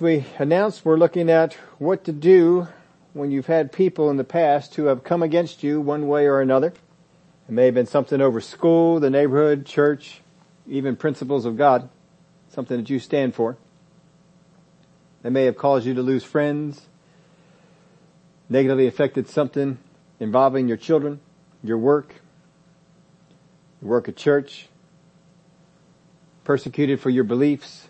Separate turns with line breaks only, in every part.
We announced we're looking at what to do when you've had people in the past who have come against you one way or another. It may have been something over school, the neighborhood, church, even principles of God, something that you stand for. They may have caused you to lose friends, negatively affected something involving your children, your work, your work at church, persecuted for your beliefs,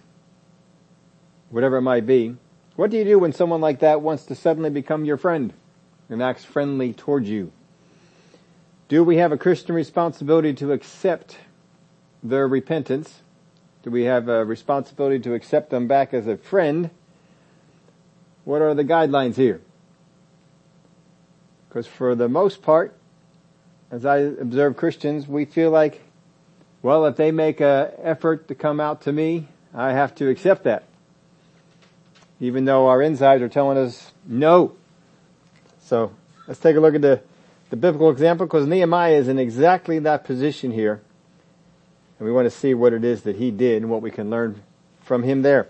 whatever it might be. What do you do when someone like that wants to suddenly become your friend and acts friendly towards you? Do we have a Christian responsibility to accept their repentance? Do we have a responsibility to accept them back as a friend? What are the guidelines here? Because for the most part, as I observe Christians, we feel like, well, if they make an effort to come out to me, I have to accept that. Even though our insides are telling us no. So let's take a look at the the biblical example because Nehemiah is in exactly that position here. And we want to see what it is that he did and what we can learn from him there.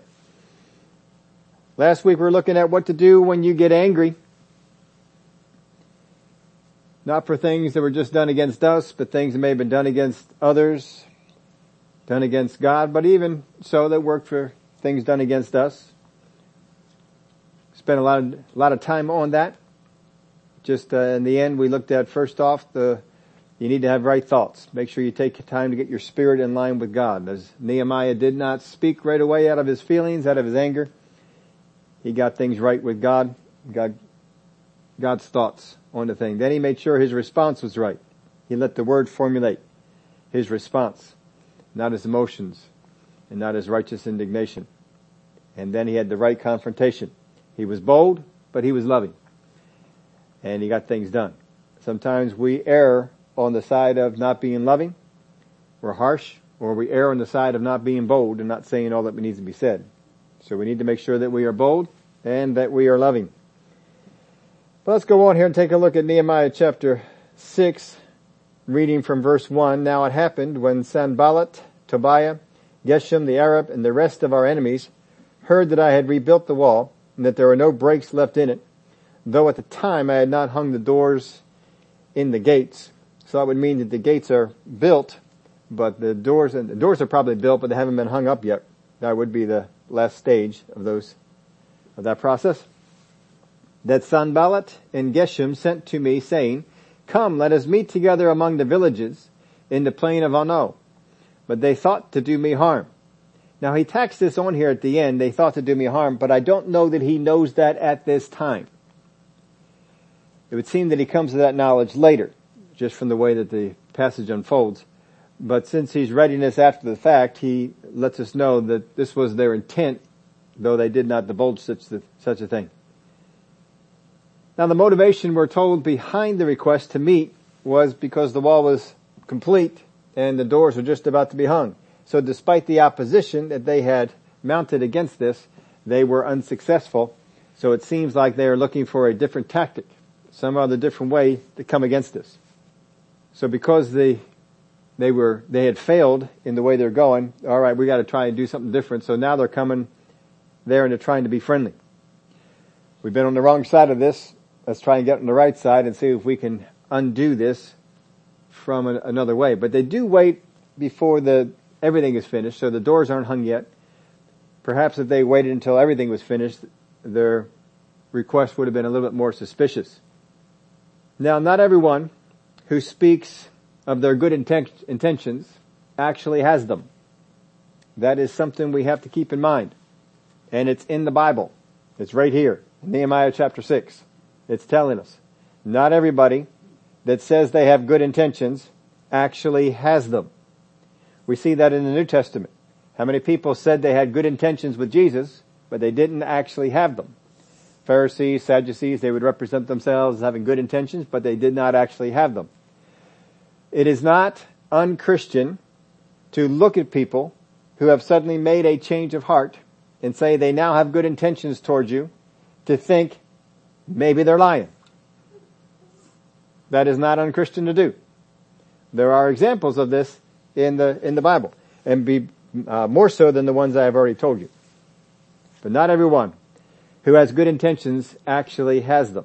Last week we were looking at what to do when you get angry. Not for things that were just done against us, but things that may have been done against others, done against God, but even so that worked for things done against us. Spent a lot of, a lot of time on that just uh, in the end, we looked at first off the you need to have right thoughts. Make sure you take time to get your spirit in line with God. As Nehemiah did not speak right away out of his feelings, out of his anger, he got things right with God, got God's thoughts on the thing. Then he made sure his response was right. He let the word formulate his response, not his emotions and not his righteous indignation. And then he had the right confrontation. He was bold, but he was loving and he got things done. Sometimes we err on the side of not being loving, we're harsh, or we err on the side of not being bold and not saying all that needs to be said. So we need to make sure that we are bold and that we are loving. But let's go on here and take a look at Nehemiah chapter 6, reading from verse 1. Now it happened when Sanballat, Tobiah, Geshem the Arab, and the rest of our enemies heard that I had rebuilt the wall and that there were no breaks left in it, though at the time I had not hung the doors in the gates. So that would mean that the gates are built, but the doors the doors are probably built, but they haven't been hung up yet. That would be the last stage of those of that process. That Sanballat and Geshem sent to me saying, Come, let us meet together among the villages in the plain of Ono. But they thought to do me harm. Now he tacks this on here at the end, they thought to do me harm, but I don't know that he knows that at this time. It would seem that he comes to that knowledge later, just from the way that the passage unfolds. But since he's writing this after the fact, he lets us know that this was their intent, though they did not divulge such, such a thing. Now the motivation we're told behind the request to meet was because the wall was complete and the doors were just about to be hung. So despite the opposition that they had mounted against this, they were unsuccessful. So it seems like they are looking for a different tactic some other different way to come against us. So because they, they were, they had failed in the way they're going, alright, we gotta try and do something different. So now they're coming there and they're trying to be friendly. We've been on the wrong side of this. Let's try and get on the right side and see if we can undo this from an, another way. But they do wait before the, everything is finished, so the doors aren't hung yet. Perhaps if they waited until everything was finished, their request would have been a little bit more suspicious. Now, not everyone who speaks of their good inten- intentions actually has them. That is something we have to keep in mind. And it's in the Bible. It's right here, Nehemiah chapter 6. It's telling us. Not everybody that says they have good intentions actually has them. We see that in the New Testament. How many people said they had good intentions with Jesus, but they didn't actually have them? Pharisees, Sadducees, they would represent themselves as having good intentions, but they did not actually have them. It is not unchristian to look at people who have suddenly made a change of heart and say they now have good intentions towards you to think maybe they're lying. That is not unchristian to do. There are examples of this in the, in the Bible and be uh, more so than the ones I have already told you. but not everyone who has good intentions actually has them.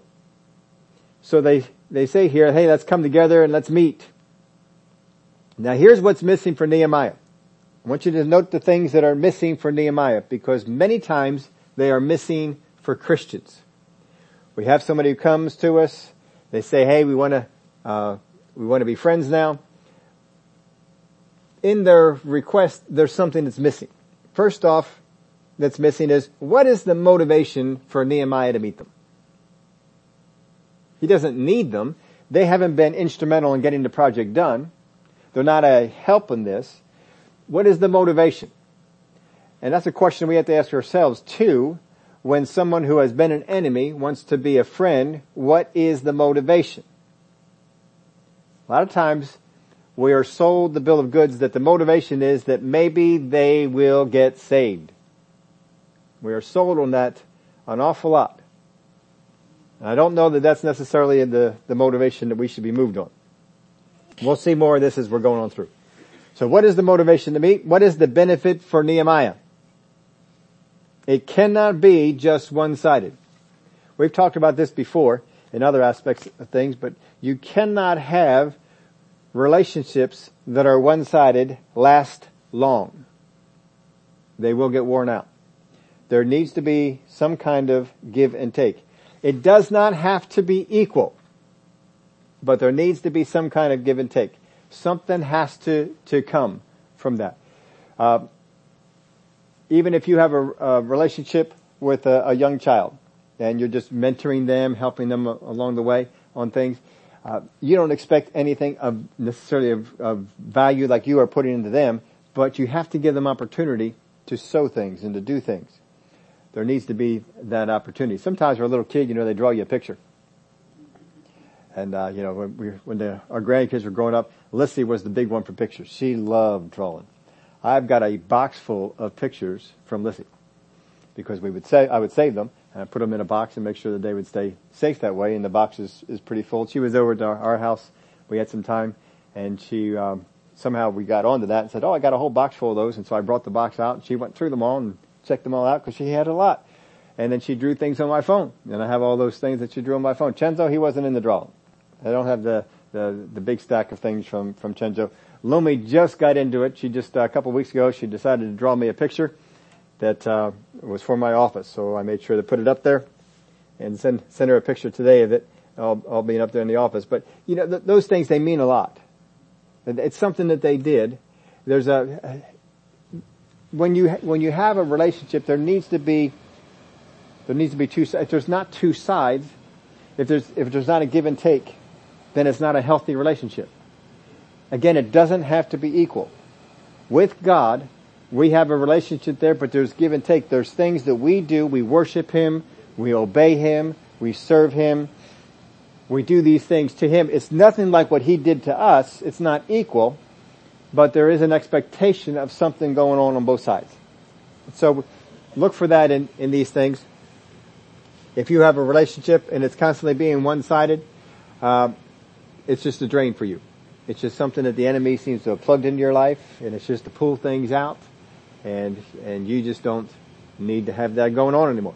So they, they say here, hey, let's come together and let's meet. Now here's what's missing for Nehemiah. I want you to note the things that are missing for Nehemiah because many times they are missing for Christians. We have somebody who comes to us, they say, hey, we want to, uh, we want to be friends now. In their request, there's something that's missing. First off, that's missing is, what is the motivation for Nehemiah to meet them? He doesn't need them. They haven't been instrumental in getting the project done. They're not a help in this. What is the motivation? And that's a question we have to ask ourselves too. When someone who has been an enemy wants to be a friend, what is the motivation? A lot of times we are sold the bill of goods that the motivation is that maybe they will get saved. We are sold on that an awful lot. And I don't know that that's necessarily the, the motivation that we should be moved on. We'll see more of this as we're going on through. So what is the motivation to meet? What is the benefit for Nehemiah? It cannot be just one-sided. We've talked about this before in other aspects of things, but you cannot have relationships that are one-sided last long. They will get worn out. There needs to be some kind of give and take. It does not have to be equal, but there needs to be some kind of give and take. Something has to, to come from that. Uh, even if you have a, a relationship with a, a, young child and you're just mentoring them, helping them along the way on things, uh, you don't expect anything of necessarily of, of value like you are putting into them, but you have to give them opportunity to sow things and to do things there needs to be that opportunity. Sometimes for a little kid, you know, they draw you a picture. And, uh, you know, when, we, when the, our grandkids were growing up, Lissy was the big one for pictures. She loved drawing. I've got a box full of pictures from Lissy because we would say, I would save them I put them in a box and make sure that they would stay safe that way. And the box is, is pretty full. She was over at our, our house. We had some time and she, um, somehow we got onto that and said, oh, I got a whole box full of those. And so I brought the box out and she went through them all and checked them all out because she had a lot. And then she drew things on my phone. And I have all those things that she drew on my phone. Chenzo, he wasn't in the drawing. I don't have the, the, the big stack of things from, from Chenzo. Lumi just got into it. She just, uh, a couple of weeks ago, she decided to draw me a picture that, uh, was for my office. So I made sure to put it up there and send, send her a picture today of it, all, being up there in the office. But, you know, th- those things, they mean a lot. It's something that they did. There's a, when you when you have a relationship, there needs to be there needs to be two. If there's not two sides, if there's if there's not a give and take, then it's not a healthy relationship. Again, it doesn't have to be equal. With God, we have a relationship there, but there's give and take. There's things that we do. We worship Him. We obey Him. We serve Him. We do these things to Him. It's nothing like what He did to us. It's not equal but there is an expectation of something going on on both sides. So look for that in, in these things. If you have a relationship and it's constantly being one-sided, uh, it's just a drain for you. It's just something that the enemy seems to have plugged into your life and it's just to pull things out and, and you just don't need to have that going on anymore.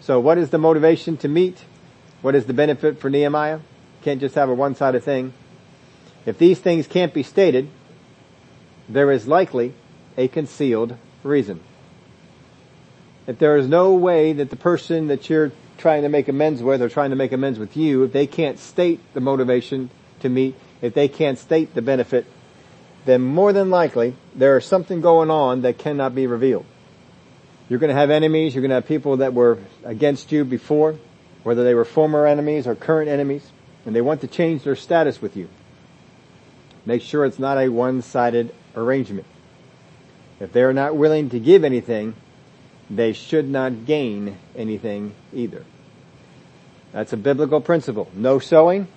So what is the motivation to meet? What is the benefit for Nehemiah? Can't just have a one-sided thing. If these things can't be stated, there is likely a concealed reason. If there is no way that the person that you're trying to make amends with or trying to make amends with you, if they can't state the motivation to meet, if they can't state the benefit, then more than likely there is something going on that cannot be revealed. You're going to have enemies, you're going to have people that were against you before, whether they were former enemies or current enemies, and they want to change their status with you. Make sure it's not a one-sided arrangement. If they are not willing to give anything, they should not gain anything either. That's a biblical principle. No sowing,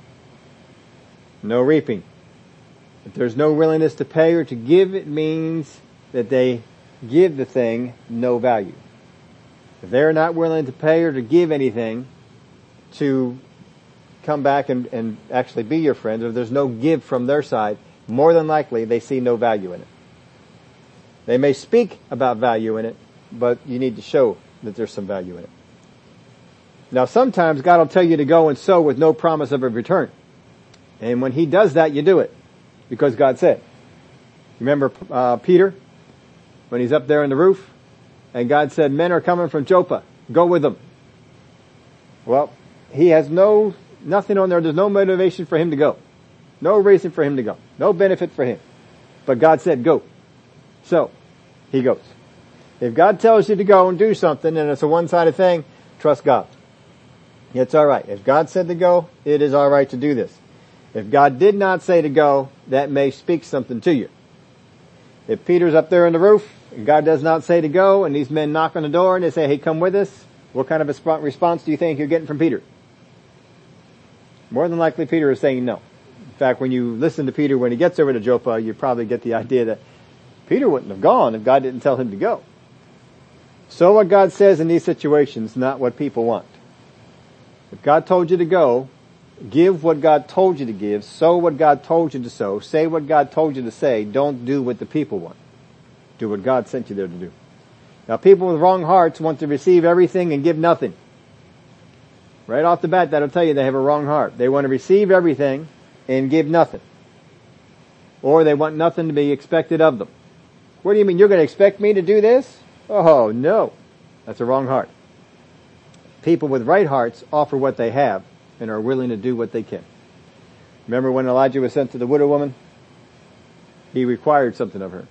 no reaping. If there's no willingness to pay or to give, it means that they give the thing no value. If they're not willing to pay or to give anything to come back and, and actually be your friends, or there's no give from their side, more than likely they see no value in it. They may speak about value in it, but you need to show that there's some value in it. Now sometimes God will tell you to go and sow with no promise of a return. And when He does that, you do it. Because God said. Remember, uh, Peter? When he's up there in the roof? And God said, men are coming from Joppa. Go with them. Well, he has no, nothing on there. There's no motivation for him to go. No reason for him to go. No benefit for him. But God said go. So, he goes. If God tells you to go and do something and it's a one-sided thing, trust God. It's alright. If God said to go, it is alright to do this. If God did not say to go, that may speak something to you. If Peter's up there in the roof and God does not say to go and these men knock on the door and they say, hey, come with us, what kind of a response do you think you're getting from Peter? More than likely Peter is saying no. In fact, when you listen to Peter when he gets over to Joppa, you probably get the idea that Peter wouldn't have gone if God didn't tell him to go. So what God says in these situations, not what people want. If God told you to go, give what God told you to give, sow what God told you to sow, say what God told you to say, don't do what the people want. Do what God sent you there to do. Now people with wrong hearts want to receive everything and give nothing. Right off the bat, that'll tell you they have a wrong heart. They want to receive everything and give nothing. Or they want nothing to be expected of them. What do you mean? You're going to expect me to do this? Oh, no. That's a wrong heart. People with right hearts offer what they have and are willing to do what they can. Remember when Elijah was sent to the widow woman? He required something of her.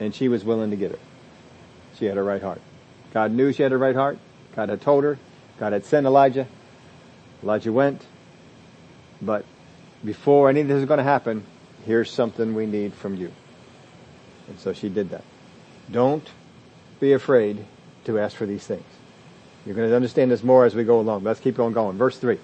And she was willing to get it. She had a right heart. God knew she had a right heart. God had told her. God had sent Elijah. Elijah went. But before any of this is going to happen, here's something we need from you. And so she did that. Don't be afraid to ask for these things. You're going to understand this more as we go along. Let's keep on going. Verse 3.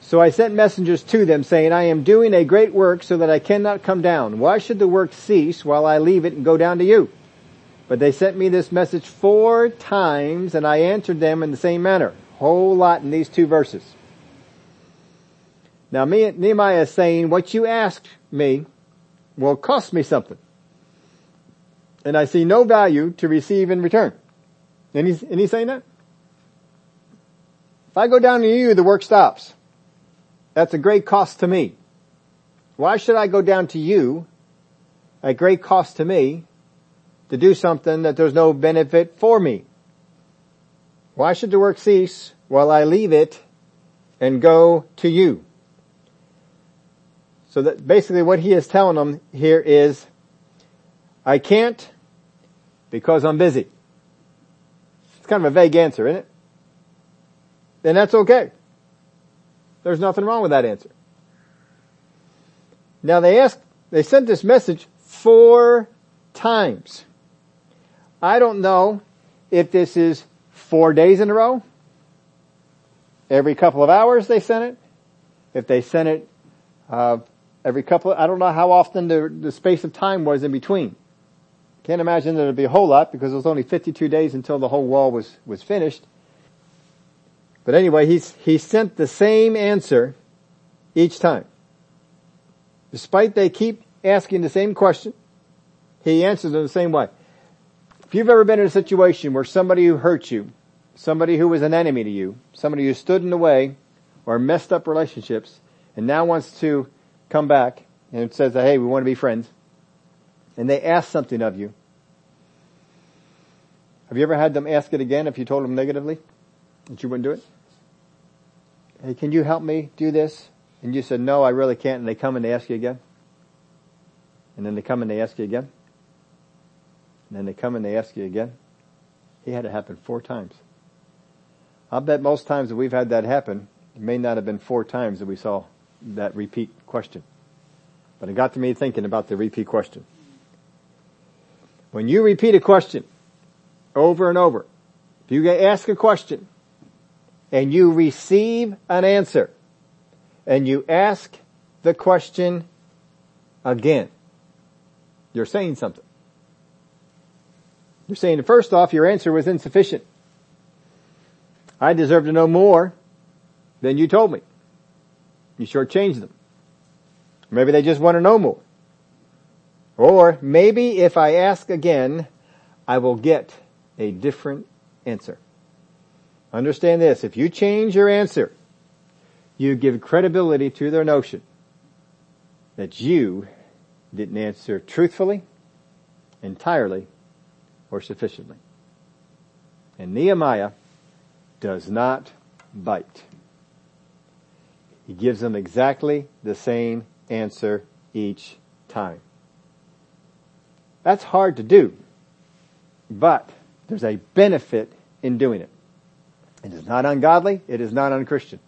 So I sent messengers to them saying, I am doing a great work so that I cannot come down. Why should the work cease while I leave it and go down to you? But they sent me this message four times and I answered them in the same manner. Whole lot in these two verses. Now Nehemiah is saying, what you asked me will cost me something. And I see no value to receive in return. And he's, saying that? If I go down to you, the work stops. That's a great cost to me. Why should I go down to you at great cost to me to do something that there's no benefit for me? Why should the work cease while I leave it and go to you? So that basically what he is telling them here is, I can't because I'm busy. Kind of a vague answer, isn't it? And that's okay. There's nothing wrong with that answer. Now they asked, they sent this message four times. I don't know if this is four days in a row. Every couple of hours they sent it. If they sent it uh, every couple, I don't know how often the, the space of time was in between. Can't imagine that it'd be a whole lot because it was only 52 days until the whole wall was, was finished. But anyway, he's, he sent the same answer each time. Despite they keep asking the same question, he answers in the same way. If you've ever been in a situation where somebody who hurt you, somebody who was an enemy to you, somebody who stood in the way or messed up relationships and now wants to come back and says, hey, we want to be friends. And they ask something of you. Have you ever had them ask it again if you told them negatively that you wouldn't do it? Hey, can you help me do this? And you said, no, I really can't. And they come and they ask you again. And then they come and they ask you again. And then they come and they ask you again. He had it happen four times. I'll bet most times that we've had that happen, it may not have been four times that we saw that repeat question. But it got to me thinking about the repeat question. When you repeat a question over and over, if you ask a question and you receive an answer and you ask the question again, you're saying something. You're saying first off, your answer was insufficient. I deserve to know more than you told me. You shortchanged them. Maybe they just want to know more. Or maybe if I ask again, I will get a different answer. Understand this, if you change your answer, you give credibility to their notion that you didn't answer truthfully, entirely, or sufficiently. And Nehemiah does not bite. He gives them exactly the same answer each time. That's hard to do, but there's a benefit in doing it. It is not ungodly, it is not unchristian.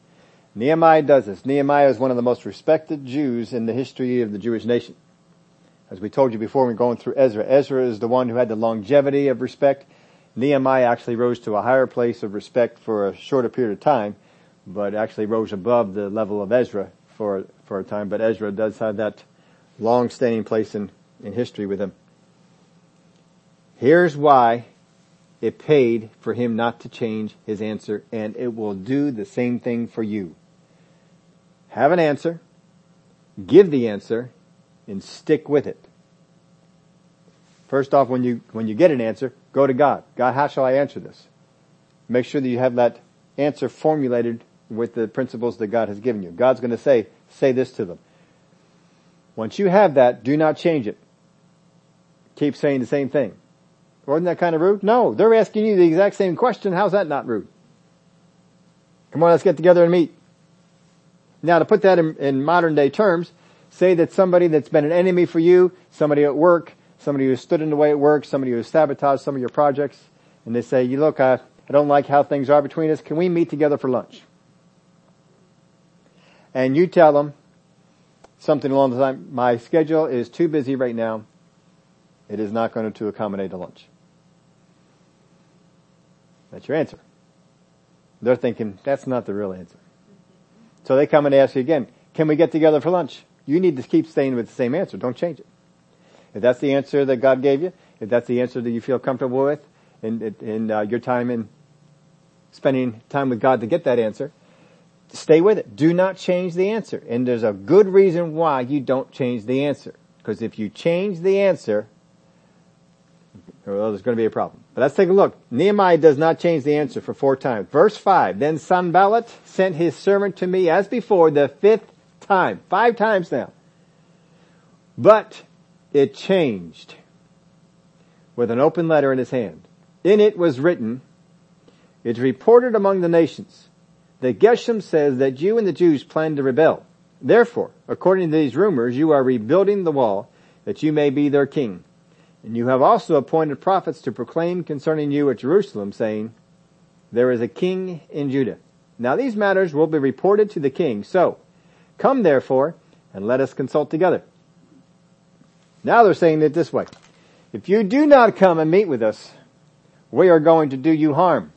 Nehemiah does this. Nehemiah is one of the most respected Jews in the history of the Jewish nation. As we told you before, we're going through Ezra. Ezra is the one who had the longevity of respect. Nehemiah actually rose to a higher place of respect for a shorter period of time, but actually rose above the level of Ezra for, for a time. But Ezra does have that long-standing place in, in history with him. Here's why it paid for him not to change his answer, and it will do the same thing for you have an answer, give the answer, and stick with it. First off, when you, when you get an answer, go to God. God, how shall I answer this? Make sure that you have that answer formulated with the principles that God has given you. God's going to say, say this to them. Once you have that, do not change it. Keep saying the same thing. Wasn't that kind of rude? No, they're asking you the exact same question. How's that not rude? Come on, let's get together and meet. Now to put that in, in modern day terms, say that somebody that's been an enemy for you, somebody at work, somebody who stood in the way at work, somebody who sabotaged some of your projects, and they say, you look, I, I don't like how things are between us, can we meet together for lunch? And you tell them something along the line, my schedule is too busy right now, it is not going to accommodate a lunch. That's your answer. They're thinking, that's not the real answer. So they come and ask you again, can we get together for lunch? You need to keep staying with the same answer. Don't change it. If that's the answer that God gave you, if that's the answer that you feel comfortable with in, in uh, your time in spending time with God to get that answer, stay with it. Do not change the answer. And there's a good reason why you don't change the answer. Because if you change the answer, there's going to be a problem. But let's take a look. Nehemiah does not change the answer for four times. Verse five, then Sanballat sent his servant to me as before the fifth time. Five times now. But it changed with an open letter in his hand. In it was written, it's reported among the nations that Geshem says that you and the Jews plan to rebel. Therefore, according to these rumors, you are rebuilding the wall that you may be their king. And you have also appointed prophets to proclaim concerning you at Jerusalem, saying, There is a king in Judah. Now these matters will be reported to the king. So, come therefore, and let us consult together. Now they're saying it this way. If you do not come and meet with us, we are going to do you harm.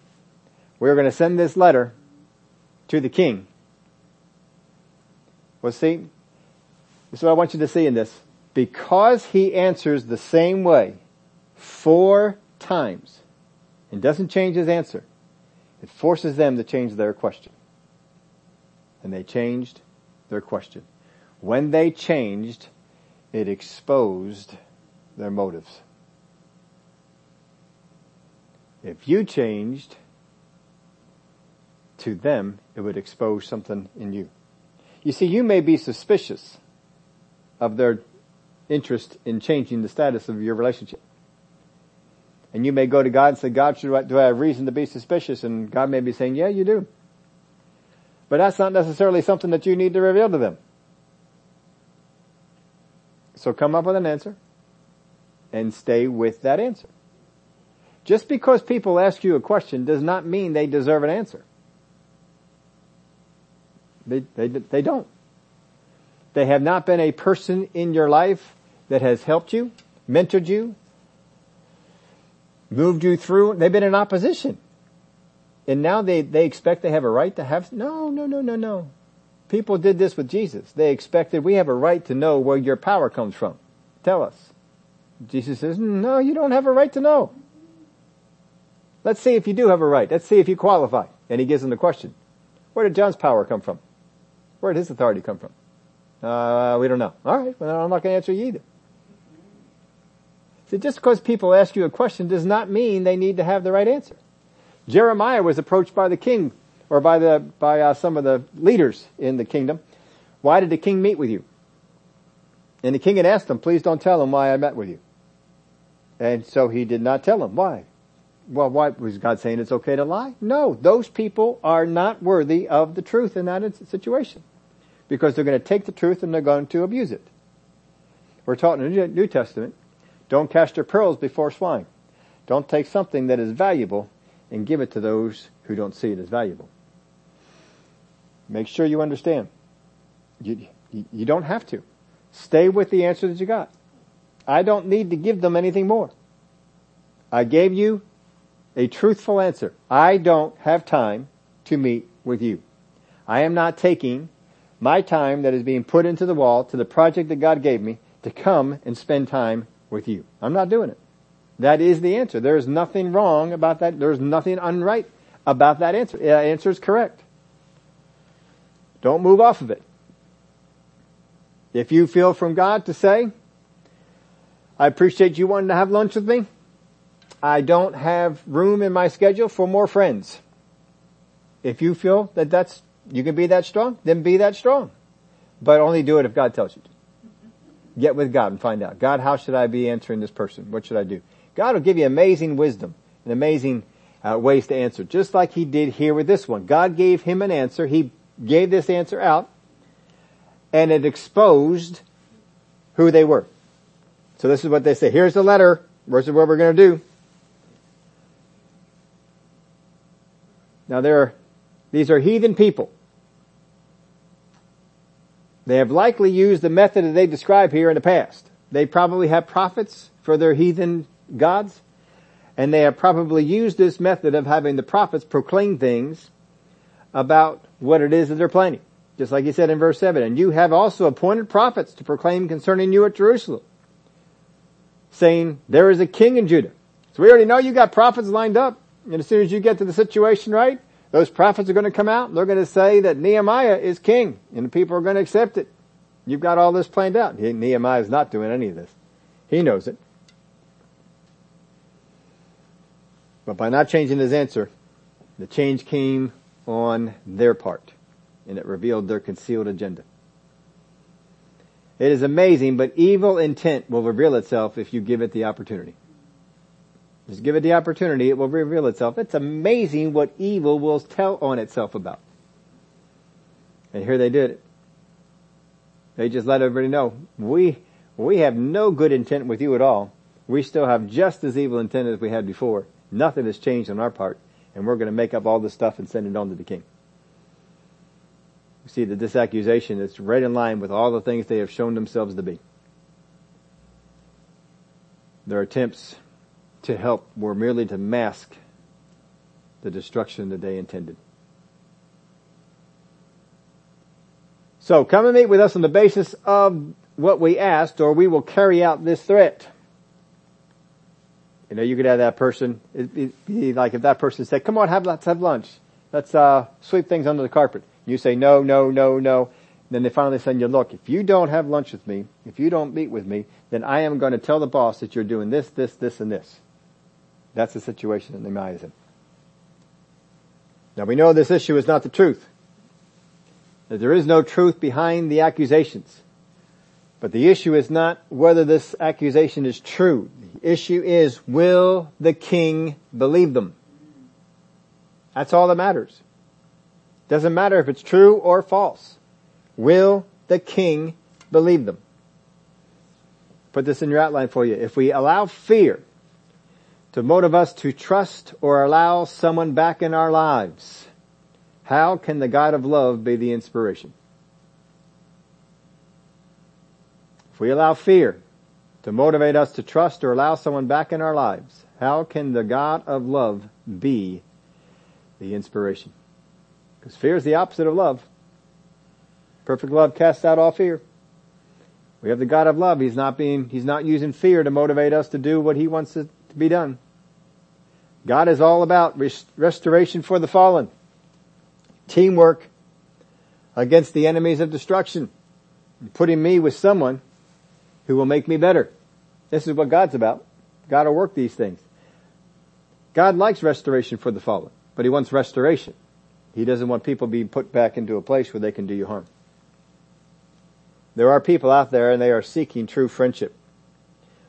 We are going to send this letter to the king. Well see, this is what I want you to see in this because he answers the same way four times and doesn't change his answer, it forces them to change their question. And they changed their question. When they changed, it exposed their motives. If you changed to them, it would expose something in you. You see, you may be suspicious of their interest in changing the status of your relationship. And you may go to God and say, God, should I, do I have reason to be suspicious? And God may be saying, yeah, you do. But that's not necessarily something that you need to reveal to them. So come up with an answer and stay with that answer. Just because people ask you a question does not mean they deserve an answer. They, they, they don't. They have not been a person in your life that has helped you, mentored you, moved you through. They've been in opposition. And now they, they expect they have a right to have, no, no, no, no, no. People did this with Jesus. They expected we have a right to know where your power comes from. Tell us. Jesus says, no, you don't have a right to know. Let's see if you do have a right. Let's see if you qualify. And he gives them the question. Where did John's power come from? Where did his authority come from? Uh, we don't know. All right. Well, I'm not going to answer you either. Just because people ask you a question does not mean they need to have the right answer. Jeremiah was approached by the king or by the, by uh, some of the leaders in the kingdom. Why did the king meet with you? And the king had asked him, please don't tell him why I met with you. And so he did not tell him. Why? Well, why was God saying it's okay to lie? No, those people are not worthy of the truth in that situation. Because they're going to take the truth and they're going to abuse it. We're taught in the New Testament, don't cast your pearls before swine. Don't take something that is valuable and give it to those who don't see it as valuable. Make sure you understand. You, you don't have to. Stay with the answer that you got. I don't need to give them anything more. I gave you a truthful answer. I don't have time to meet with you. I am not taking my time that is being put into the wall to the project that God gave me to come and spend time with you. I'm not doing it. That is the answer. There is nothing wrong about that. There's nothing unright about that answer. The answer is correct. Don't move off of it. If you feel from God to say, I appreciate you wanting to have lunch with me. I don't have room in my schedule for more friends. If you feel that that's, you can be that strong, then be that strong. But only do it if God tells you to. Get with God and find out. God, how should I be answering this person? What should I do? God will give you amazing wisdom and amazing uh, ways to answer, just like he did here with this one. God gave him an answer. He gave this answer out and it exposed who they were. So this is what they say. Here's the letter. This is what we're going to do. Now there are, these are heathen people. They have likely used the method that they describe here in the past. They probably have prophets for their heathen gods, and they have probably used this method of having the prophets proclaim things about what it is that they're planning. Just like he said in verse 7, and you have also appointed prophets to proclaim concerning you at Jerusalem, saying, there is a king in Judah. So we already know you got prophets lined up, and as soon as you get to the situation right, those prophets are going to come out and they're going to say that Nehemiah is king and the people are going to accept it. You've got all this planned out. Nehemiah is not doing any of this. He knows it. But by not changing his answer, the change came on their part and it revealed their concealed agenda. It is amazing, but evil intent will reveal itself if you give it the opportunity. Just give it the opportunity, it will reveal itself. It's amazing what evil will tell on itself about. And here they did it. They just let everybody know, we, we have no good intent with you at all. We still have just as evil intent as we had before. Nothing has changed on our part. And we're going to make up all this stuff and send it on to the king. We see that this accusation is right in line with all the things they have shown themselves to be. Their attempts to help were merely to mask the destruction that they intended. So come and meet with us on the basis of what we asked or we will carry out this threat. You know, you could have that person, it'd be like if that person said, come on, have, let's have lunch. Let's, uh, sweep things under the carpet. You say no, no, no, no. Then they finally send you, look, if you don't have lunch with me, if you don't meet with me, then I am going to tell the boss that you're doing this, this, this, and this. That's the situation that Nehemiah is in. Now we know this issue is not the truth. That there is no truth behind the accusations. But the issue is not whether this accusation is true. The issue is, will the king believe them? That's all that matters. Doesn't matter if it's true or false. Will the king believe them? Put this in your outline for you. If we allow fear to motivate us to trust or allow someone back in our lives, how can the God of love be the inspiration? If we allow fear to motivate us to trust or allow someone back in our lives, how can the God of love be the inspiration? Because fear is the opposite of love. Perfect love casts out all fear. We have the God of love. He's not being, He's not using fear to motivate us to do what He wants to be done. God is all about rest- restoration for the fallen. Teamwork against the enemies of destruction. Putting me with someone who will make me better. This is what God's about. God will work these things. God likes restoration for the fallen, but he wants restoration. He doesn't want people being put back into a place where they can do you harm. There are people out there and they are seeking true friendship.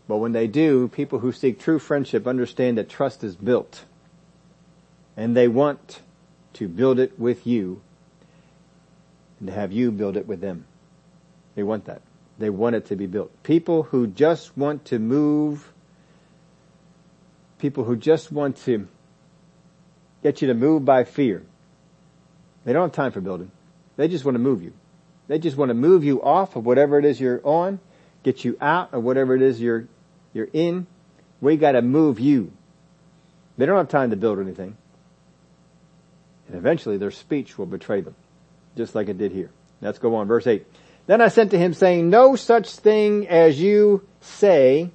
But when they do, people who seek true friendship understand that trust is built. And they want to build it with you and to have you build it with them. They want that. They want it to be built. People who just want to move, people who just want to get you to move by fear. They don't have time for building. They just want to move you. They just want to move you off of whatever it is you're on, get you out of whatever it is you're, you're in. We gotta move you. They don't have time to build anything. And eventually their speech will betray them, just like it did here. Let's go on, verse 8. Then I sent to him saying, no such thing as you say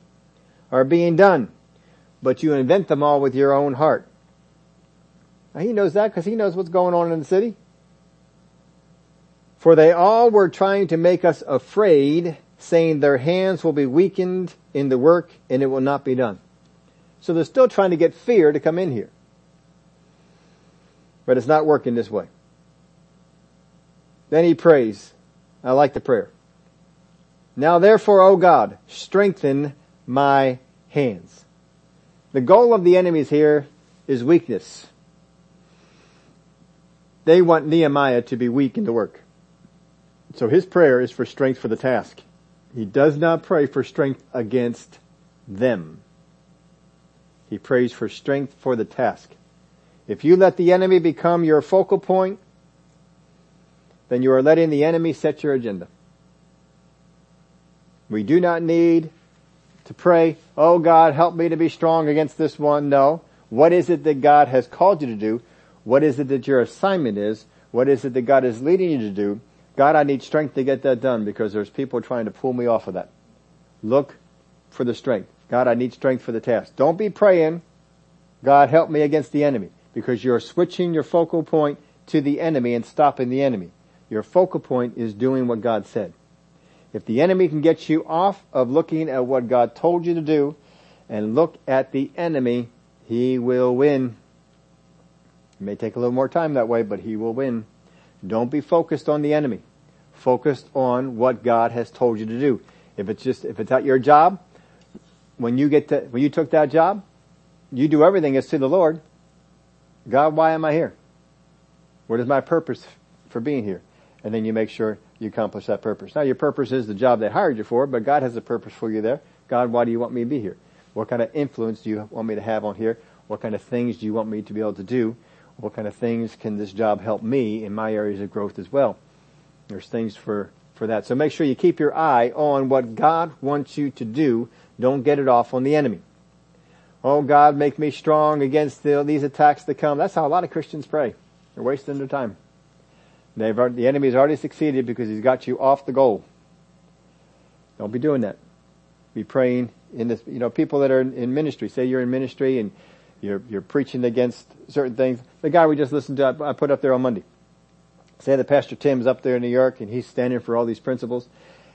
are being done, but you invent them all with your own heart. Now he knows that because he knows what's going on in the city. For they all were trying to make us afraid, saying their hands will be weakened in the work and it will not be done. So they're still trying to get fear to come in here. But it's not working this way. Then he prays. I like the prayer. Now therefore, O God, strengthen my hands. The goal of the enemies here is weakness. They want Nehemiah to be weak in the work. So his prayer is for strength for the task. He does not pray for strength against them. He prays for strength for the task. If you let the enemy become your focal point, then you are letting the enemy set your agenda. We do not need to pray, oh God, help me to be strong against this one. No. What is it that God has called you to do? What is it that your assignment is? What is it that God is leading you to do? God, I need strength to get that done because there's people trying to pull me off of that. Look for the strength. God, I need strength for the task. Don't be praying, God, help me against the enemy because you're switching your focal point to the enemy and stopping the enemy. Your focal point is doing what God said. If the enemy can get you off of looking at what God told you to do and look at the enemy, he will win. It may take a little more time that way, but he will win. Don't be focused on the enemy. Focused on what God has told you to do. If it's just, if it's at your job, when you get to, when you took that job, you do everything as to the Lord. God, why am I here? What is my purpose for being here? And then you make sure you accomplish that purpose. Now your purpose is the job they hired you for, but God has a purpose for you there. God, why do you want me to be here? What kind of influence do you want me to have on here? What kind of things do you want me to be able to do? What kind of things can this job help me in my areas of growth as well? There's things for, for that. So make sure you keep your eye on what God wants you to do. Don't get it off on the enemy. Oh God, make me strong against the, these attacks that come. That's how a lot of Christians pray. They're wasting their time. They've, the enemy's already succeeded because he's got you off the goal. Don't be doing that. Be praying in this, you know, people that are in, in ministry, say you're in ministry and you're, you're preaching against certain things. The guy we just listened to, I put up there on Monday. Say that Pastor Tim's up there in New York and he's standing for all these principles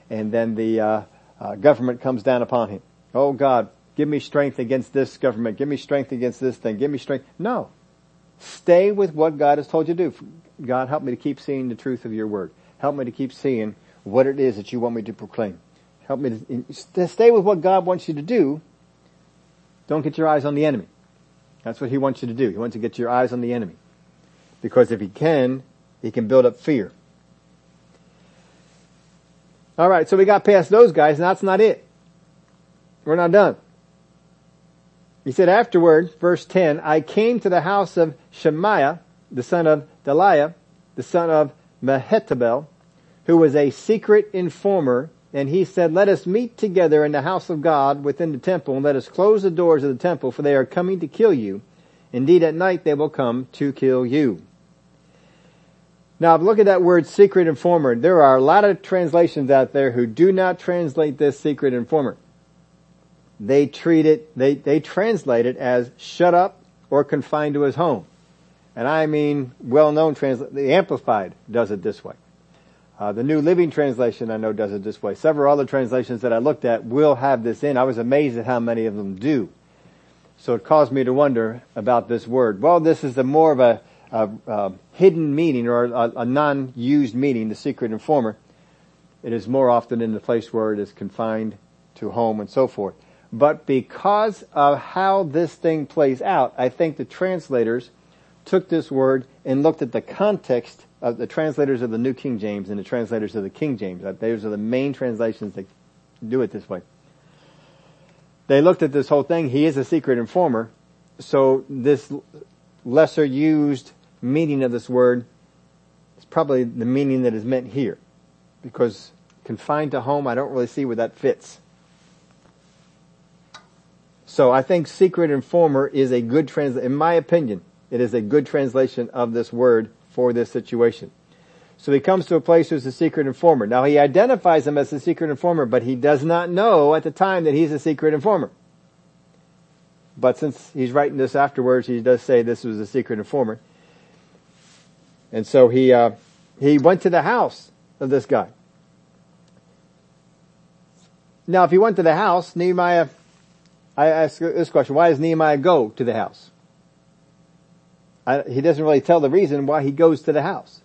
and then the, uh, uh, government comes down upon him. Oh God, give me strength against this government. Give me strength against this thing. Give me strength. No. Stay with what God has told you to do. God, help me to keep seeing the truth of your word. Help me to keep seeing what it is that you want me to proclaim. Help me to stay with what God wants you to do. Don't get your eyes on the enemy. That's what he wants you to do. He wants to get your eyes on the enemy. Because if he can, he can build up fear. Alright, so we got past those guys and that's not it. We're not done. He said afterward, verse 10, I came to the house of Shemaiah, the son of Delaiah, the son of Mehetabel, who was a secret informer, and he said, let us meet together in the house of God within the temple, and let us close the doors of the temple, for they are coming to kill you. Indeed, at night they will come to kill you. Now, look at that word secret informer. There are a lot of translations out there who do not translate this secret informer they treat it, they, they translate it as shut up or confined to his home. And I mean well-known translate, the Amplified does it this way. Uh, the New Living Translation I know does it this way. Several other translations that I looked at will have this in. I was amazed at how many of them do. So it caused me to wonder about this word. Well, this is a more of a, a, a hidden meaning or a, a non-used meaning, the secret informer. It is more often in the place where it is confined to home and so forth. But because of how this thing plays out, I think the translators took this word and looked at the context of the translators of the New King James and the translators of the King James. Uh, those are the main translations that do it this way. They looked at this whole thing. He is a secret informer. So this lesser used meaning of this word is probably the meaning that is meant here. Because confined to home, I don't really see where that fits. So I think secret informer is a good translation, in my opinion, it is a good translation of this word for this situation. So he comes to a place who's a secret informer. Now he identifies him as a secret informer, but he does not know at the time that he's a secret informer. But since he's writing this afterwards, he does say this was a secret informer. And so he, uh, he went to the house of this guy. Now if he went to the house, Nehemiah, I ask this question, why does Nehemiah go to the house? I, he doesn't really tell the reason why he goes to the house.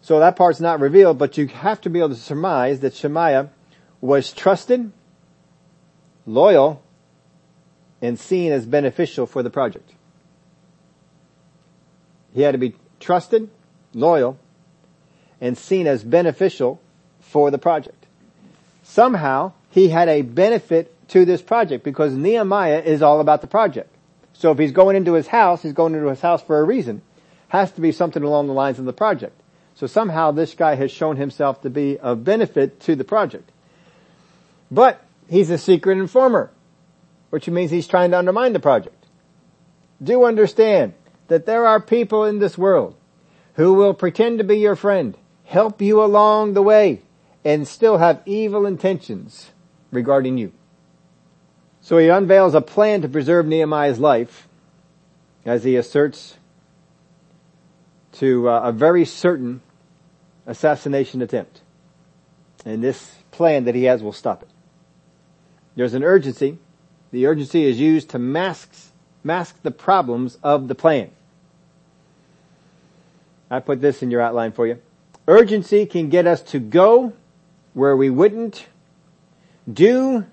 So that part's not revealed, but you have to be able to surmise that Shemaiah was trusted, loyal, and seen as beneficial for the project. He had to be trusted, loyal, and seen as beneficial for the project. Somehow, he had a benefit to this project because Nehemiah is all about the project. So if he's going into his house, he's going into his house for a reason. Has to be something along the lines of the project. So somehow this guy has shown himself to be of benefit to the project. But he's a secret informer, which means he's trying to undermine the project. Do understand that there are people in this world who will pretend to be your friend, help you along the way, and still have evil intentions regarding you. So he unveils a plan to preserve Nehemiah's life as he asserts to uh, a very certain assassination attempt. And this plan that he has will stop it. There's an urgency. The urgency is used to mask, mask the problems of the plan. I put this in your outline for you. Urgency can get us to go where we wouldn't, do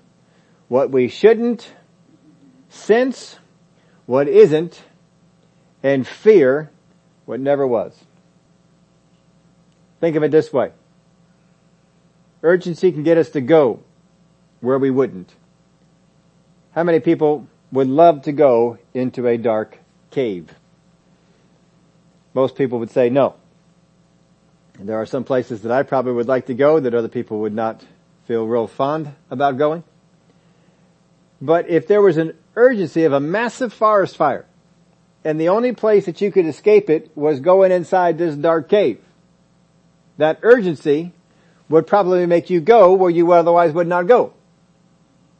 what we shouldn't, sense what isn't, and fear what never was. Think of it this way. Urgency can get us to go where we wouldn't. How many people would love to go into a dark cave? Most people would say no. And there are some places that I probably would like to go that other people would not feel real fond about going. But if there was an urgency of a massive forest fire, and the only place that you could escape it was going inside this dark cave, that urgency would probably make you go where you otherwise would not go.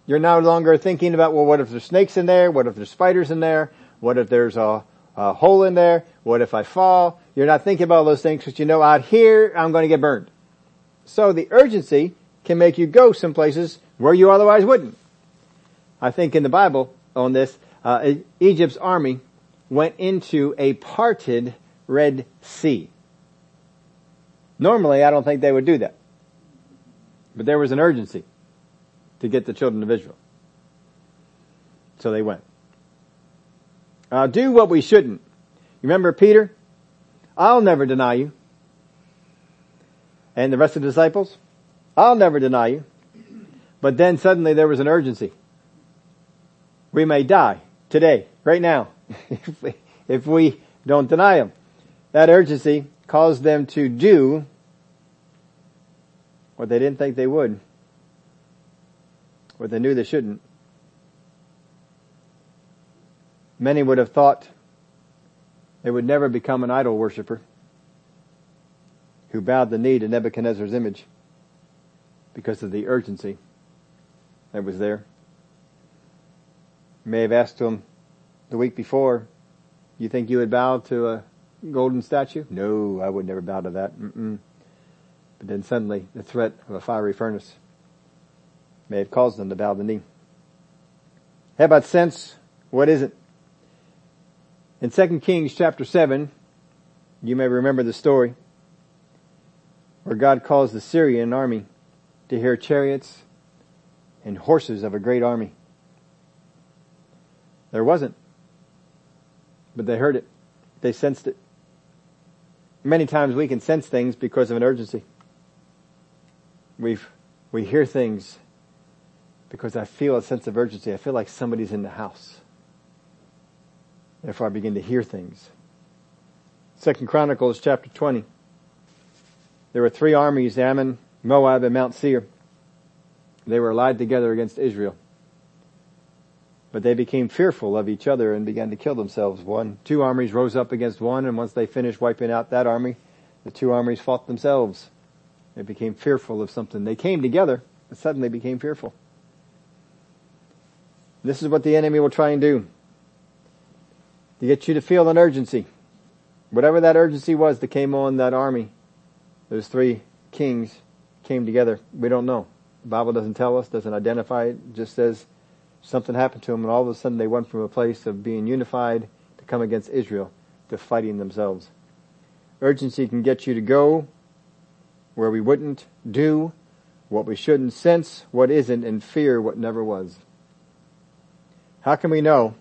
You're no longer thinking about, well, what if there's snakes in there? What if there's spiders in there? What if there's a, a hole in there? What if I fall? You're not thinking about those things because you know out here I'm going to get burned. So the urgency can make you go some places where you otherwise wouldn't. I think in the Bible on this, uh, Egypt's army went into a parted Red Sea. Normally, I don't think they would do that. But there was an urgency to get the children of Israel. So they went. Uh, do what we shouldn't. You remember Peter? I'll never deny you. And the rest of the disciples? I'll never deny you. But then suddenly there was an urgency we may die today, right now, if, we, if we don't deny Him. That urgency caused them to do what they didn't think they would, what they knew they shouldn't. Many would have thought they would never become an idol worshiper who bowed the knee to Nebuchadnezzar's image because of the urgency that was there may have asked him the week before, you think you would bow to a golden statue? No, I would never bow to that. Mm-mm. But then suddenly the threat of a fiery furnace may have caused them to bow the knee. How about sense? What is it? In 2 Kings chapter 7, you may remember the story where God calls the Syrian army to hear chariots and horses of a great army. There wasn't, but they heard it. They sensed it. Many times we can sense things because of an urgency. we we hear things because I feel a sense of urgency. I feel like somebody's in the house. Therefore I begin to hear things. Second Chronicles chapter 20. There were three armies, Ammon, Moab, and Mount Seir. They were allied together against Israel. But they became fearful of each other and began to kill themselves. One, two armies rose up against one, and once they finished wiping out that army, the two armies fought themselves. They became fearful of something. They came together, and suddenly became fearful. This is what the enemy will try and do. To get you to feel an urgency. Whatever that urgency was that came on that army, those three kings came together. We don't know. The Bible doesn't tell us, doesn't identify it just says something happened to them and all of a sudden they went from a place of being unified to come against Israel to fighting themselves. Urgency can get you to go where we wouldn't do what we shouldn't sense what isn't and fear what never was. How can we know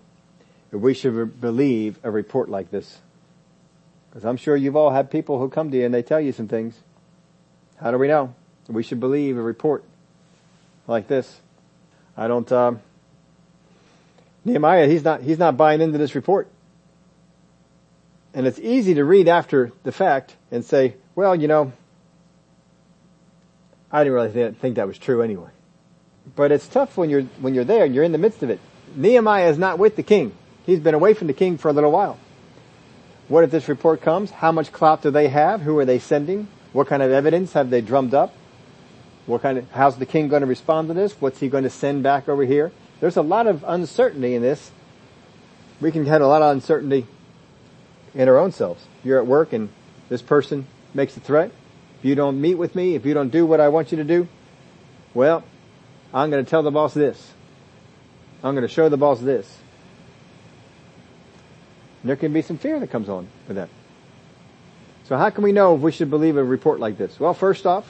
if we should believe a report like this? Because I'm sure you've all had people who come to you and they tell you some things. How do we know? We should believe a report like this. I don't, um, Nehemiah, he's not, he's not buying into this report. And it's easy to read after the fact and say, well, you know, I didn't really think that was true anyway. But it's tough when you're, when you're there and you're in the midst of it. Nehemiah is not with the king. He's been away from the king for a little while. What if this report comes? How much clout do they have? Who are they sending? What kind of evidence have they drummed up? What kind of, how's the king going to respond to this? What's he going to send back over here? There's a lot of uncertainty in this. We can have a lot of uncertainty in our own selves. You're at work and this person makes a threat. If you don't meet with me, if you don't do what I want you to do, well, I'm going to tell the boss this. I'm going to show the boss this. And there can be some fear that comes on with that. So how can we know if we should believe a report like this? Well, first off,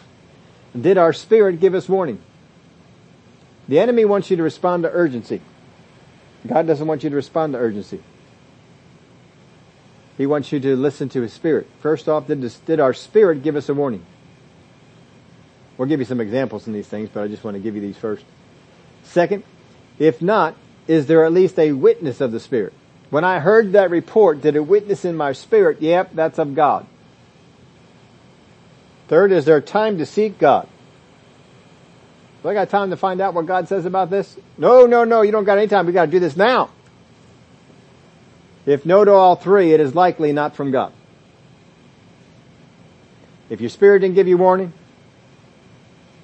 did our spirit give us warning? The enemy wants you to respond to urgency. God doesn't want you to respond to urgency. He wants you to listen to his spirit. First off, did, this, did our spirit give us a warning? We'll give you some examples in these things, but I just want to give you these first. Second, if not, is there at least a witness of the Spirit? When I heard that report, did a witness in my spirit? Yep, that's of God. Third, is there time to seek God? Do I got time to find out what God says about this? No, no, no, you don't got any time. We got to do this now. If no to all three, it is likely not from God. If your spirit didn't give you warning,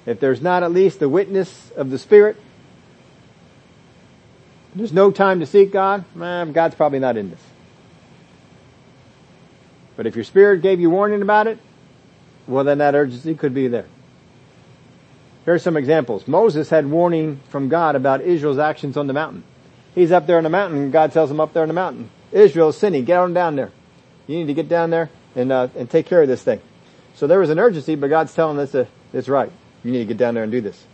if there's not at least the witness of the Spirit, there's no time to seek God, man, God's probably not in this. But if your spirit gave you warning about it, well then that urgency could be there. Here are some examples. Moses had warning from God about Israel's actions on the mountain. He's up there on the mountain and God tells him up there on the mountain, Israel's sinning, get on down there. You need to get down there and, uh, and take care of this thing. So there was an urgency, but God's telling us that it's right. You need to get down there and do this.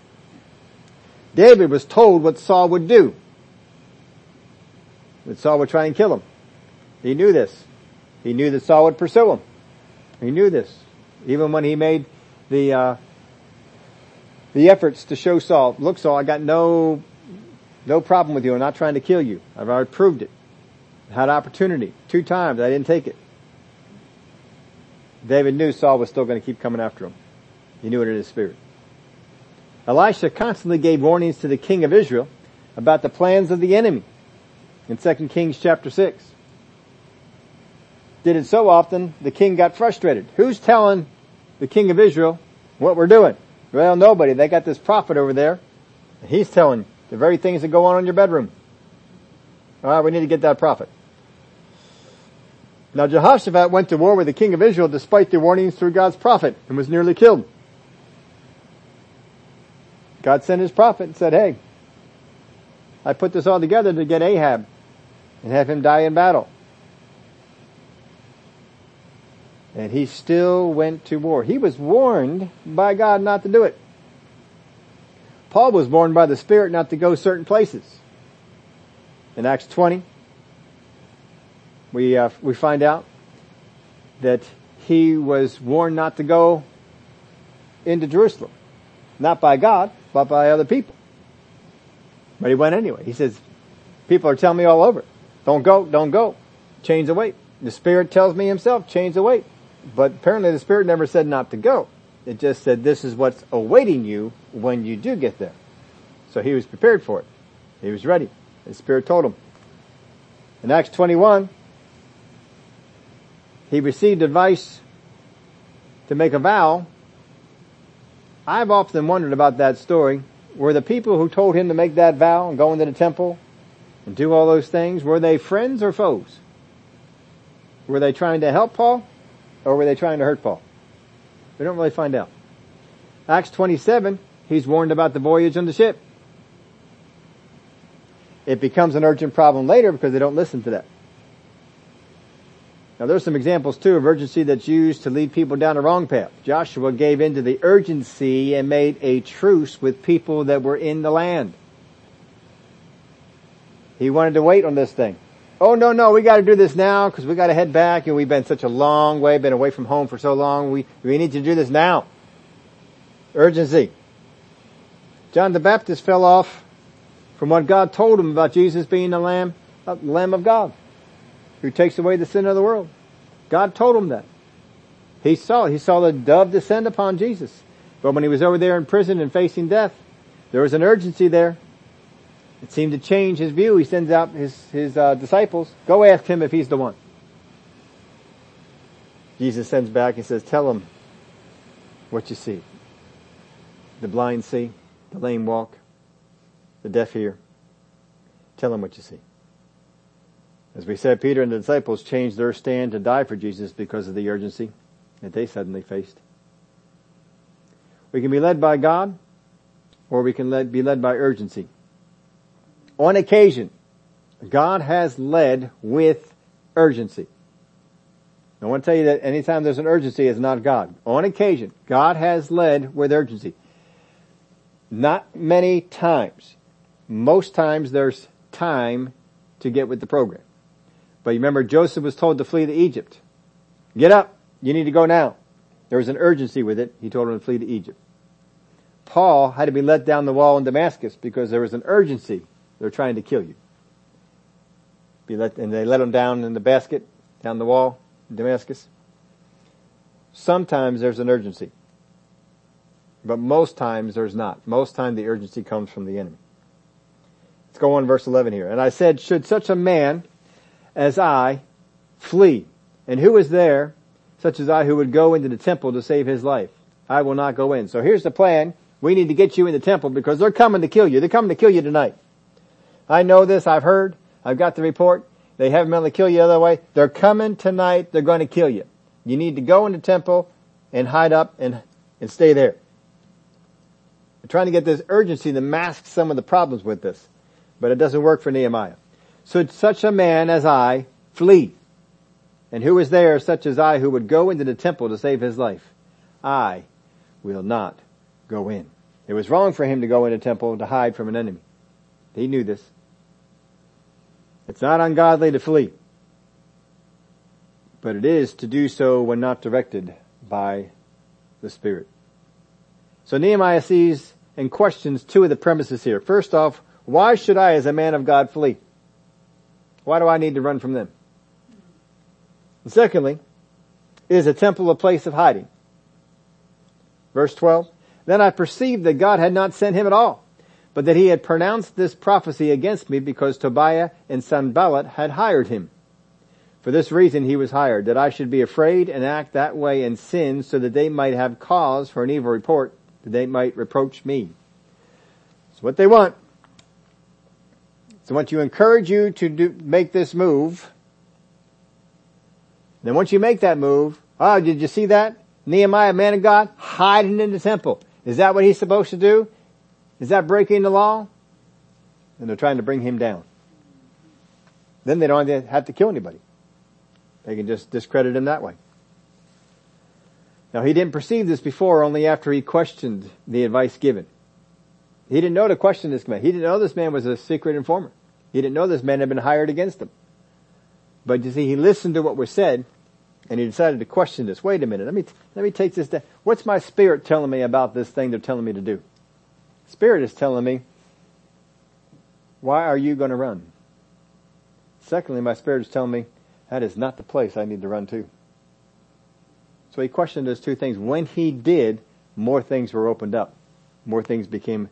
David was told what Saul would do that Saul would try and kill him. He knew this. He knew that Saul would pursue him. He knew this. Even when he made the, uh, the efforts to show Saul, look Saul, I got no, no problem with you. I'm not trying to kill you. I've already proved it. Had opportunity. Two times. I didn't take it. David knew Saul was still going to keep coming after him. He knew it in his spirit. Elisha constantly gave warnings to the king of Israel about the plans of the enemy in 2 Kings chapter 6. Did it so often, the king got frustrated. Who's telling the king of Israel what we're doing? Well, nobody. They got this prophet over there. He's telling the very things that go on in your bedroom. Alright, we need to get that prophet. Now Jehoshaphat went to war with the king of Israel despite the warnings through God's prophet and was nearly killed. God sent his prophet and said, hey, I put this all together to get Ahab and have him die in battle. And he still went to war. He was warned by God not to do it. Paul was warned by the Spirit not to go certain places. In Acts 20, we, uh, we find out that he was warned not to go into Jerusalem. Not by God, but by other people. But he went anyway. He says, people are telling me all over. Don't go, don't go. Change the weight. The Spirit tells me himself, change the weight. But apparently the Spirit never said not to go. It just said this is what's awaiting you when you do get there. So he was prepared for it. He was ready. The Spirit told him. In Acts 21, he received advice to make a vow. I've often wondered about that story. Were the people who told him to make that vow and go into the temple and do all those things, were they friends or foes? Were they trying to help Paul or were they trying to hurt Paul? We don't really find out. Acts 27, he's warned about the voyage on the ship. It becomes an urgent problem later because they don't listen to that. Now there's some examples too of urgency that's used to lead people down the wrong path. Joshua gave in to the urgency and made a truce with people that were in the land. He wanted to wait on this thing. Oh no, no, we gotta do this now because we gotta head back and we've been such a long way, been away from home for so long. We, we need to do this now. Urgency. John the Baptist fell off from what God told him about Jesus being the Lamb, the Lamb of God, who takes away the sin of the world. God told him that. He saw, he saw the dove descend upon Jesus. But when he was over there in prison and facing death, there was an urgency there. It seemed to change his view. He sends out his, his uh, disciples, go ask him if he's the one. Jesus sends back and says, tell him what you see. The blind see, the lame walk, the deaf hear. Tell them what you see. As we said, Peter and the disciples changed their stand to die for Jesus because of the urgency that they suddenly faced. We can be led by God, or we can led, be led by urgency. On occasion, God has led with urgency. I want to tell you that anytime there's an urgency, it's not God. On occasion, God has led with urgency. Not many times most times there's time to get with the program. But you remember, Joseph was told to flee to Egypt. Get up. You need to go now. There was an urgency with it. He told him to flee to Egypt. Paul had to be let down the wall in Damascus because there was an urgency. They're trying to kill you. And they let them down in the basket, down the wall Damascus. Sometimes there's an urgency. But most times there's not. Most time the urgency comes from the enemy. Let's go on verse 11 here. And I said, should such a man as I flee? And who is there, such as I, who would go into the temple to save his life? I will not go in. So here's the plan. We need to get you in the temple because they're coming to kill you. They're coming to kill you tonight. I know this. I've heard. I've got the report. They able to kill you the other way. They're coming tonight. They're going to kill you. You need to go in the temple and hide up and, and stay there. Trying to get this urgency to mask some of the problems with this but it doesn't work for Nehemiah. So such a man as I flee. And who is there such as I who would go into the temple to save his life? I will not go in. It was wrong for him to go in a temple to hide from an enemy. He knew this. It's not ungodly to flee. But it is to do so when not directed by the Spirit. So Nehemiah sees and questions two of the premises here. First off, why should I as a man of God flee? Why do I need to run from them? And secondly, is a temple a place of hiding? Verse 12, then I perceived that God had not sent him at all, but that he had pronounced this prophecy against me because Tobiah and Sanballat had hired him. For this reason he was hired, that I should be afraid and act that way and sin so that they might have cause for an evil report, that they might reproach me. It's what they want. So once you encourage you to do, make this move, then once you make that move, oh, did you see that? Nehemiah, man of God, hiding in the temple. Is that what he's supposed to do? Is that breaking the law? And they're trying to bring him down. Then they don't have to kill anybody. They can just discredit him that way. Now he didn't perceive this before, only after he questioned the advice given. He didn't know to question this man. He didn't know this man was a secret informer. He didn't know this man had been hired against him. But you see, he listened to what was said, and he decided to question this. Wait a minute, let me, let me take this down. What's my spirit telling me about this thing they're telling me to do? Spirit is telling me, why are you going to run? Secondly, my spirit is telling me, that is not the place I need to run to. So he questioned those two things. When he did, more things were opened up. More things became,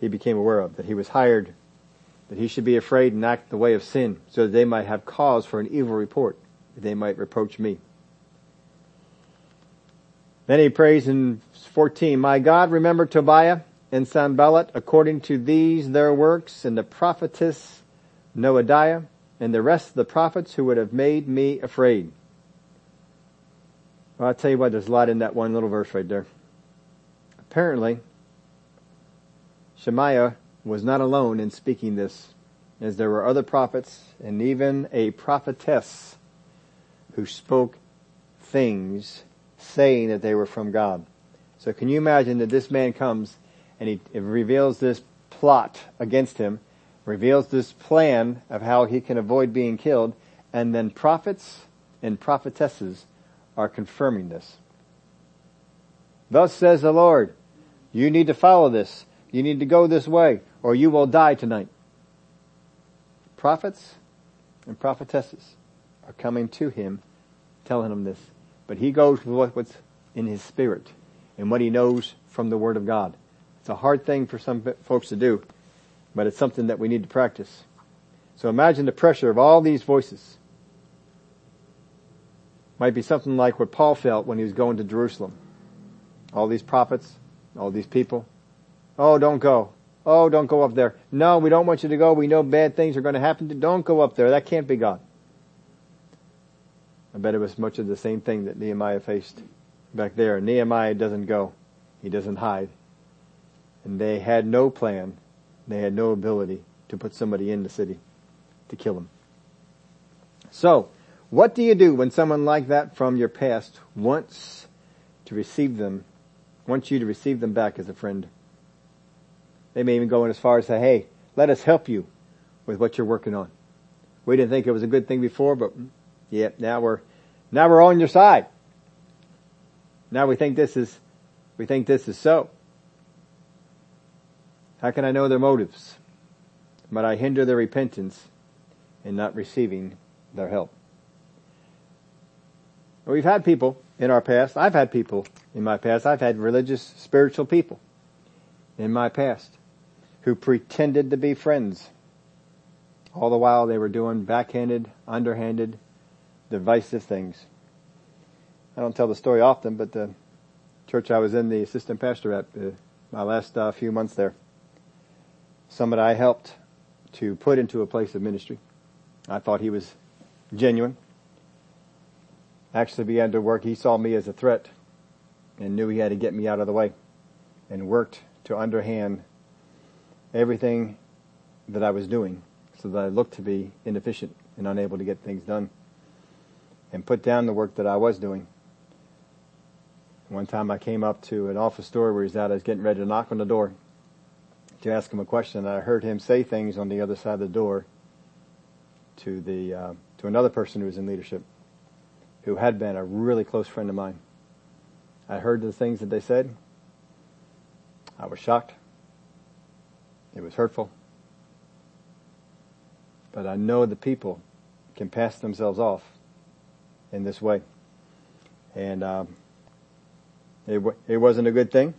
he became aware of. That he was hired, that he should be afraid and act the way of sin, so that they might have cause for an evil report, that they might reproach me. Then he prays in 14, My God, remember Tobiah and Sanballat according to these their works, and the prophetess Noadiah, and the rest of the prophets who would have made me afraid. Well, I'll tell you what, there's a lot in that one little verse right there. Apparently, Shemaiah was not alone in speaking this, as there were other prophets and even a prophetess who spoke things saying that they were from God. So can you imagine that this man comes and he reveals this plot against him reveals this plan of how he can avoid being killed, and then prophets and prophetesses are confirming this. Thus says the Lord, you need to follow this. You need to go this way, or you will die tonight. Prophets and prophetesses are coming to him, telling him this. But he goes with what's in his spirit and what he knows from the Word of God. It's a hard thing for some folks to do but it's something that we need to practice. So imagine the pressure of all these voices. Might be something like what Paul felt when he was going to Jerusalem. All these prophets, all these people. Oh, don't go. Oh, don't go up there. No, we don't want you to go. We know bad things are going to happen. To don't go up there. That can't be God. I bet it was much of the same thing that Nehemiah faced back there. Nehemiah doesn't go. He doesn't hide. And they had no plan they had no ability to put somebody in the city to kill them. So, what do you do when someone like that from your past wants to receive them, wants you to receive them back as a friend? They may even go in as far as say, hey, let us help you with what you're working on. We didn't think it was a good thing before, but yeah, now we're, now we're on your side. Now we think this is, we think this is so. How can I know their motives? But I hinder their repentance in not receiving their help. We've had people in our past, I've had people in my past, I've had religious, spiritual people in my past who pretended to be friends. All the while they were doing backhanded, underhanded, divisive things. I don't tell the story often, but the church I was in, the assistant pastor at, uh, my last uh, few months there, somebody I helped to put into a place of ministry. I thought he was genuine. Actually began to work. He saw me as a threat and knew he had to get me out of the way and worked to underhand everything that I was doing so that I looked to be inefficient and unable to get things done and put down the work that I was doing. One time I came up to an office door where he's at. I was getting ready to knock on the door to ask him a question. I heard him say things on the other side of the door to the uh, to another person who was in leadership, who had been a really close friend of mine. I heard the things that they said. I was shocked. It was hurtful. But I know the people can pass themselves off in this way. And um, it, w- it wasn't a good thing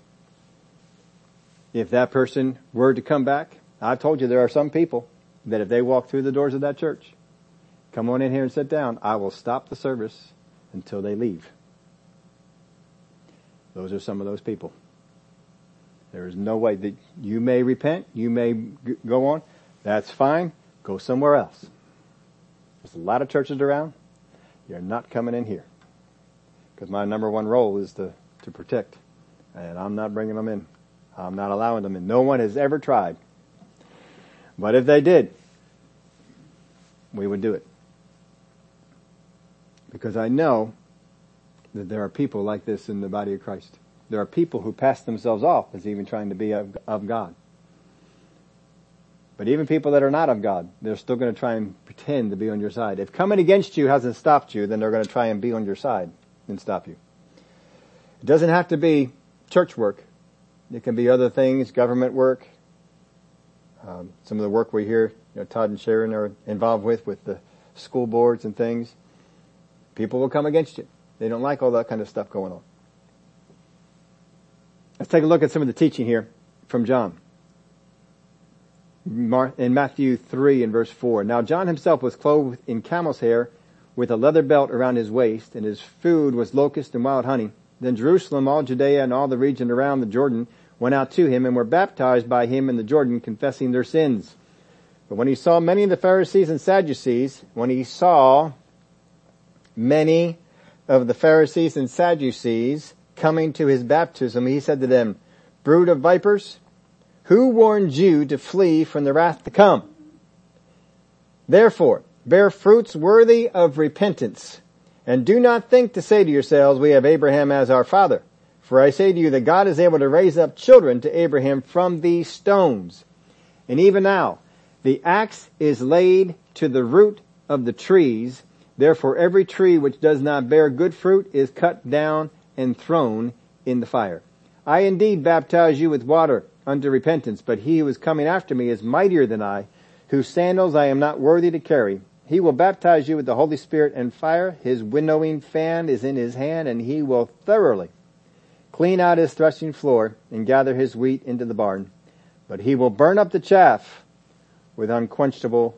if that person were to come back, I've told you there are some people that if they walk through the doors of that church, come on in here and sit down, I will stop the service until they leave. Those are some of those people. There is no way that you may repent, you may go on. That's fine. Go somewhere else. There's a lot of churches around. You're not coming in here. Because my number one role is to, to protect. And I'm not bringing them in. I'm not allowing them and no one has ever tried. But if they did, we would do it. Because I know that there are people like this in the body of Christ. There are people who pass themselves off as even trying to be of, of God. But even people that are not of God, they're still going to try and pretend to be on your side. If coming against you hasn't stopped you, then they're going to try and be on your side and stop you. It doesn't have to be church work. It can be other things, government work. Um, some of the work we hear, you know, Todd and Sharon are involved with, with the school boards and things. People will come against you. They don't like all that kind of stuff going on. Let's take a look at some of the teaching here from John. In Matthew 3 and verse 4. Now John himself was clothed in camel's hair with a leather belt around his waist and his food was locust and wild honey. Then Jerusalem, all Judea and all the region around the Jordan went out to him and were baptized by him in the Jordan confessing their sins. But when he saw many of the Pharisees and Sadducees, when he saw many of the Pharisees and Sadducees coming to his baptism, he said to them, brood of vipers, who warned you to flee from the wrath to come? Therefore, bear fruits worthy of repentance, and do not think to say to yourselves, we have Abraham as our father. For I say to you that God is able to raise up children to Abraham from these stones. And even now, the axe is laid to the root of the trees. Therefore every tree which does not bear good fruit is cut down and thrown in the fire. I indeed baptize you with water unto repentance, but he who is coming after me is mightier than I, whose sandals I am not worthy to carry. He will baptize you with the Holy Spirit and fire. His winnowing fan is in his hand, and he will thoroughly clean out his threshing floor and gather his wheat into the barn. But he will burn up the chaff with unquenchable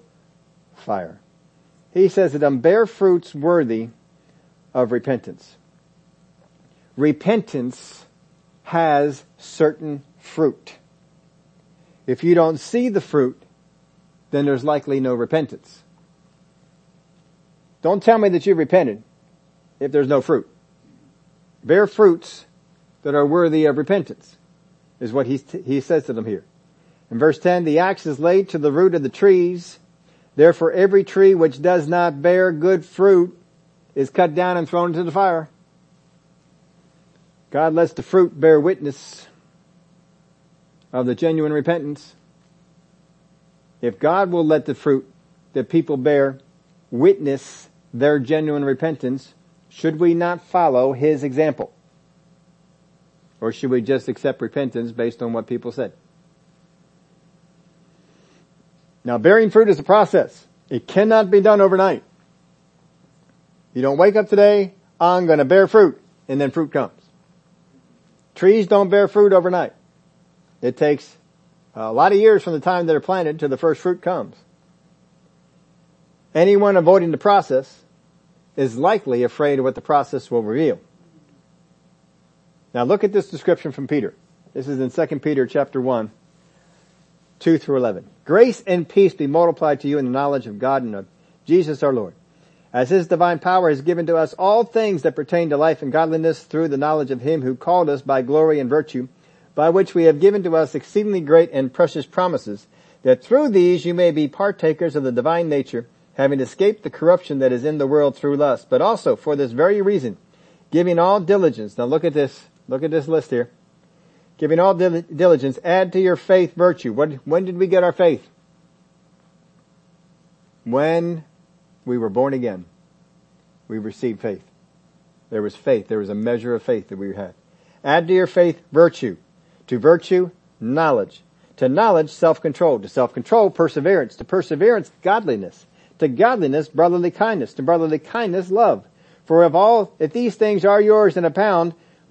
fire. He says that I bear fruits worthy of repentance repentance has certain fruit. If you don't see the fruit, then there's likely no repentance. Don't tell me that you've repented if there's no fruit. Bear fruits that are worthy of repentance is what he, he says to them here. In verse 10, the axe is laid to the root of the trees. Therefore every tree which does not bear good fruit is cut down and thrown into the fire. God lets the fruit bear witness of the genuine repentance. If God will let the fruit that people bear witness their genuine repentance, should we not follow His example? Or should we just accept repentance based on what people said? Now bearing fruit is a process. It cannot be done overnight. You don't wake up today, I'm gonna bear fruit, and then fruit comes. Trees don't bear fruit overnight. It takes a lot of years from the time they're planted to the first fruit comes. Anyone avoiding the process is likely afraid of what the process will reveal. Now look at this description from Peter. This is in 2 Peter chapter 1, 2 through 11. Grace and peace be multiplied to you in the knowledge of God and of Jesus our Lord as his divine power has given to us all things that pertain to life and godliness through the knowledge of him who called us by glory and virtue, by which we have given to us exceedingly great and precious promises, that through these you may be partakers of the divine nature, having escaped the corruption that is in the world through lust, but also for this very reason, giving all diligence. Now look at this, look at this list here. Giving all diligence, add to your faith virtue. When, when did we get our faith? When we were born again. We received faith. There was faith. There was a measure of faith that we had. Add to your faith virtue. To virtue, knowledge. To knowledge, self-control. To self-control, perseverance. To perseverance, godliness. To godliness, brotherly kindness. To brotherly kindness, love. For if all, if these things are yours in a abound,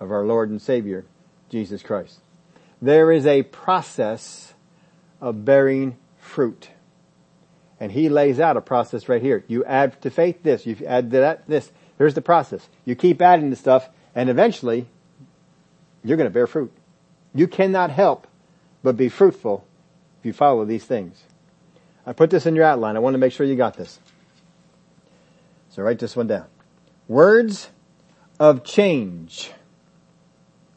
of our Lord and Savior, Jesus Christ. there is a process of bearing fruit. And he lays out a process right here. You add to faith this, you add to that this. Here's the process. You keep adding the stuff and eventually you're going to bear fruit. You cannot help but be fruitful if you follow these things. I put this in your outline. I want to make sure you got this. So write this one down. Words of change.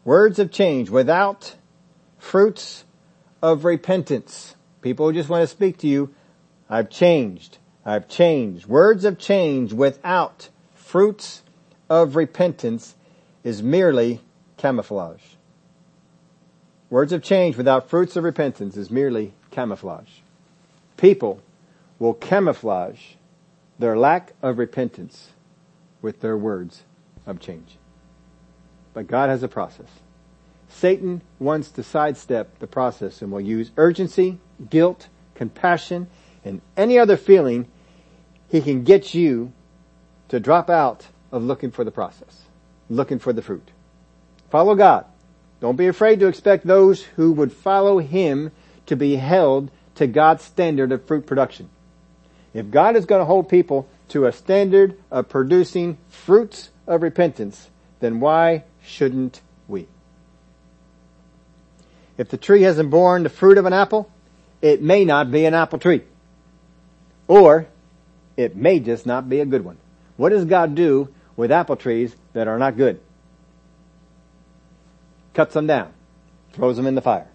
Words of change without fruits of repentance. People just want to speak to you. I've changed. I've changed. Words of change without fruits of repentance is merely camouflage. Words of change without fruits of repentance is merely camouflage. People will camouflage their lack of repentance with their words of change. But God has a process. Satan wants to sidestep the process and will use urgency, guilt, compassion, and any other feeling he can get you to drop out of looking for the process, looking for the fruit. Follow God. Don't be afraid to expect those who would follow Him to be held to God's standard of fruit production. If God is going to hold people to a standard of producing fruits of repentance, then why shouldn't we? If the tree hasn't borne the fruit of an apple, it may not be an apple tree. Or it may just not be a good one. What does God do with apple trees that are not good? Cuts them down, throws them in the fire.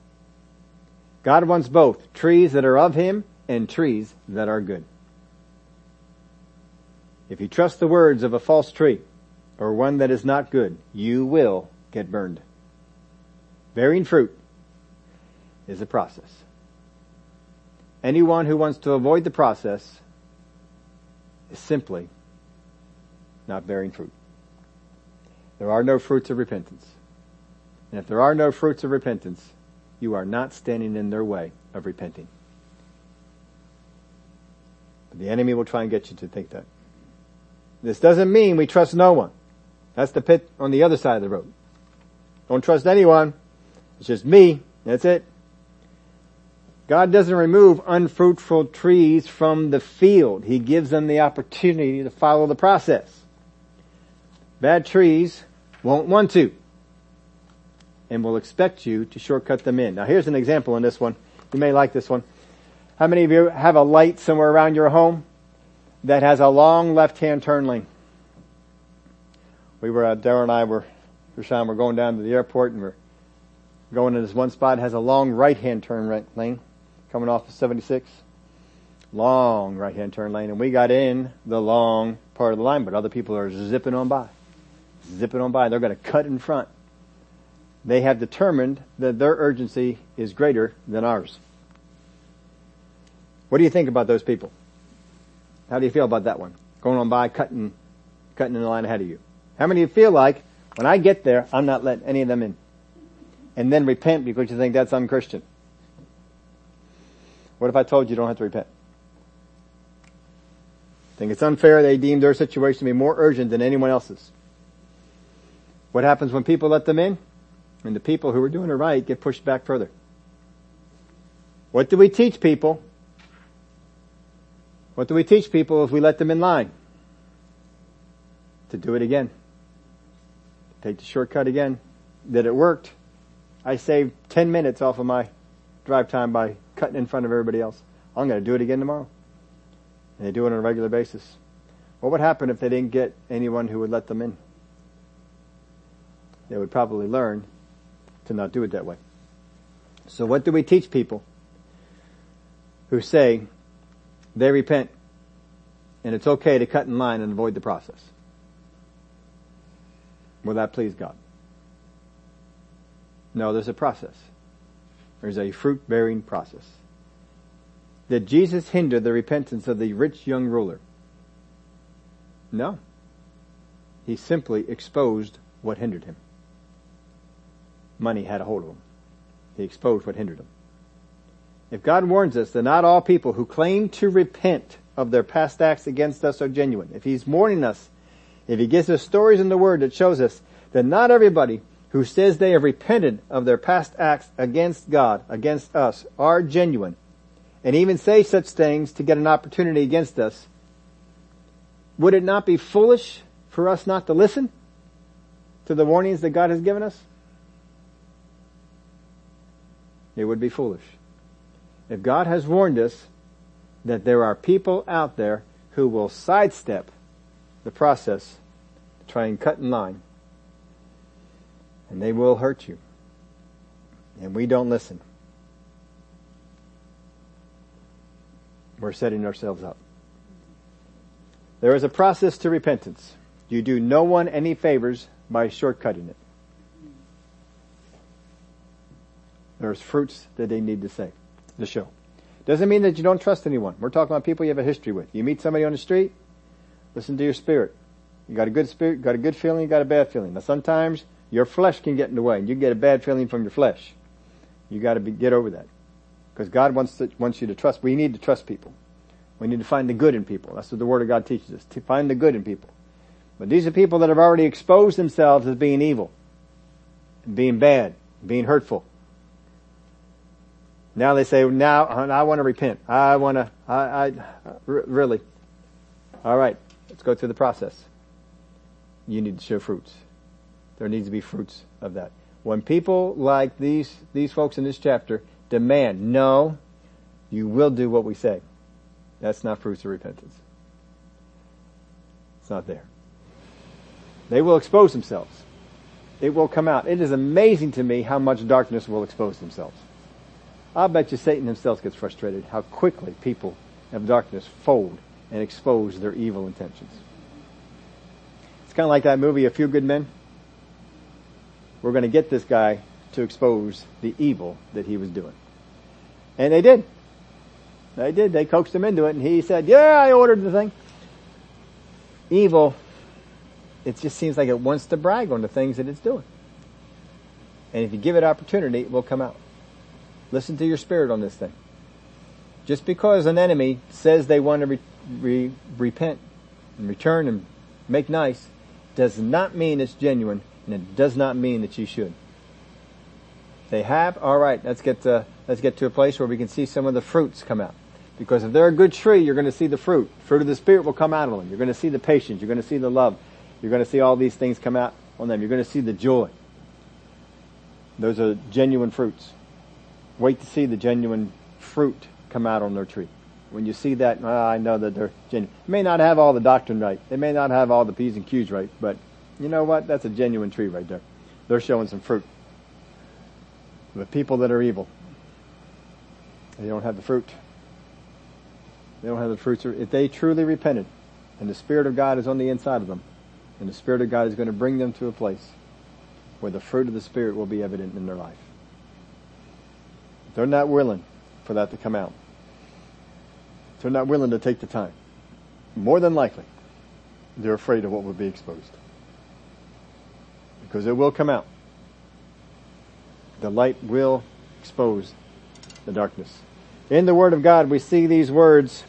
God wants both trees that are of Him and trees that are good. If you trust the words of a false tree or one that is not good, you will get burned. Bearing fruit is a process. Anyone who wants to avoid the process is simply not bearing fruit. There are no fruits of repentance. And if there are no fruits of repentance, you are not standing in their way of repenting. But the enemy will try and get you to think that. This doesn't mean we trust no one. That's the pit on the other side of the road. Don't trust anyone. It's just me. That's it. God doesn't remove unfruitful trees from the field. He gives them the opportunity to follow the process. Bad trees won't want to and will expect you to shortcut them in. Now here's an example in this one. You may like this one. How many of you have a light somewhere around your home that has a long left-hand turn lane? We were, uh, Darren and I were, Rashawn, we're going down to the airport and we're going to this one spot. It has a long right-hand turn right lane coming off of 76. Long right-hand turn lane. And we got in the long part of the line, but other people are zipping on by. Zipping on by. They're going to cut in front. They have determined that their urgency is greater than ours. What do you think about those people? How do you feel about that one? Going on by, cutting, cutting in the line ahead of you. How many of you feel like when I get there, I'm not letting any of them in? And then repent because you think that's unchristian. What if I told you you don't have to repent? Think it's unfair they deem their situation to be more urgent than anyone else's. What happens when people let them in? And the people who are doing it right get pushed back further. What do we teach people? What do we teach people if we let them in line? To do it again. Take the shortcut again. That it worked. I saved 10 minutes off of my drive time by cutting in front of everybody else. I'm going to do it again tomorrow. And they do it on a regular basis. What would happen if they didn't get anyone who would let them in? They would probably learn to not do it that way. So what do we teach people who say they repent and it's okay to cut in line and avoid the process? Will that please God? No, there's a process. There's a fruit bearing process. Did Jesus hinder the repentance of the rich young ruler? No. He simply exposed what hindered him. Money had a hold of him. He exposed what hindered him. If God warns us that not all people who claim to repent of their past acts against us are genuine, if He's warning us, if He gives us stories in the Word that shows us that not everybody who says they have repented of their past acts against God, against us, are genuine, and even say such things to get an opportunity against us, would it not be foolish for us not to listen to the warnings that God has given us? It would be foolish. If God has warned us that there are people out there who will sidestep the process to try and cut in line, and they will hurt you, and we don't listen, we're setting ourselves up. There is a process to repentance. You do no one any favors by shortcutting it. There's fruits that they need to say, to show. Doesn't mean that you don't trust anyone. We're talking about people you have a history with. You meet somebody on the street, listen to your spirit. You got a good spirit, you got a good feeling, you got a bad feeling. Now sometimes your flesh can get in the way and you get a bad feeling from your flesh. You gotta be, get over that. Because God wants to, wants you to trust. We need to trust people. We need to find the good in people. That's what the Word of God teaches us, to find the good in people. But these are people that have already exposed themselves as being evil, being bad, being hurtful. Now they say, now I want to repent. I want to, I, I, really. All right, let's go through the process. You need to show fruits. There needs to be fruits of that. When people like these, these folks in this chapter demand, no, you will do what we say. That's not fruits of repentance. It's not there. They will expose themselves. It will come out. It is amazing to me how much darkness will expose themselves. I'll bet you Satan himself gets frustrated how quickly people of darkness fold and expose their evil intentions. It's kind of like that movie, A Few Good Men. We're going to get this guy to expose the evil that he was doing. And they did. They did. They coaxed him into it and he said, yeah, I ordered the thing. Evil it just seems like it wants to brag on the things that it's doing. And if you give it opportunity, it will come out. Listen to your spirit on this thing. Just because an enemy says they want to re- re- repent and return and make nice does not mean it's genuine and it does not mean that you should. They have, alright, let's get to, let's get to a place where we can see some of the fruits come out. Because if they're a good tree, you're going to see the fruit. Fruit of the Spirit will come out of them. You're going to see the patience. You're going to see the love. You're going to see all these things come out on them. You're going to see the joy. Those are genuine fruits. Wait to see the genuine fruit come out on their tree. When you see that, well, I know that they're genuine. They may not have all the doctrine right. They may not have all the P's and Q's right, but you know what? That's a genuine tree right there. They're showing some fruit. But people that are evil, they don't have the fruit. They don't have the fruits. If they truly repented and the Spirit of God is on the inside of them, and the Spirit of God is going to bring them to a place where the fruit of the Spirit will be evident in their life. They're not willing for that to come out. They're not willing to take the time. More than likely, they're afraid of what will be exposed. Because it will come out. The light will expose the darkness. In the Word of God, we see these words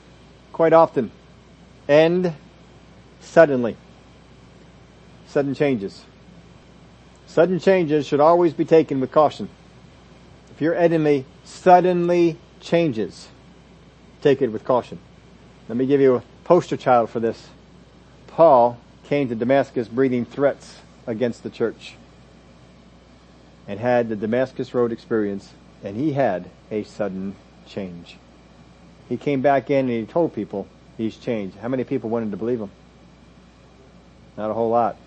quite often. End suddenly sudden changes. Sudden changes should always be taken with caution. If your enemy suddenly changes, take it with caution. Let me give you a poster child for this. Paul came to Damascus breathing threats against the church and had the Damascus Road experience and he had a sudden change. He came back in and he told people he's changed. How many people wanted to believe him? Not a whole lot.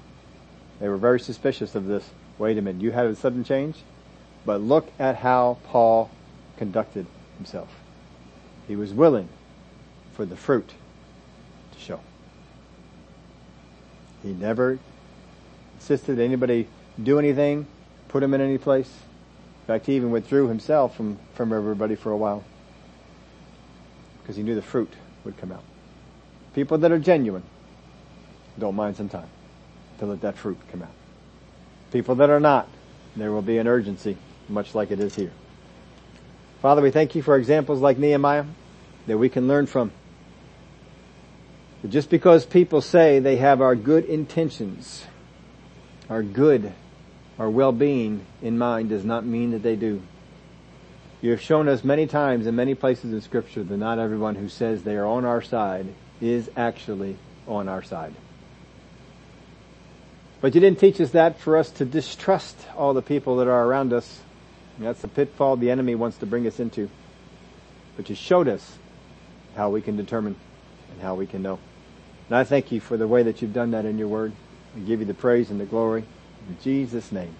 They were very suspicious of this. Wait a minute, you had a sudden change? But look at how Paul conducted himself. He was willing for the fruit to show. He never insisted anybody do anything, put him in any place. In fact, he even withdrew himself from, from everybody for a while. Because he knew the fruit would come out. People that are genuine don't mind some time to let that fruit come out. People that are not, there will be an urgency, much like it is here. Father, we thank you for examples like Nehemiah that we can learn from. Just because people say they have our good intentions, our good our well-being in mind does not mean that they do. You have shown us many times in many places in scripture that not everyone who says they are on our side is actually on our side. But you didn't teach us that for us to distrust all the people that are around us. That's the pitfall the enemy wants to bring us into. But you showed us how we can determine and how we can know. And I thank you for the way that you've done that in your word. We give you the praise and the glory. In Jesus' name,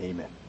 amen.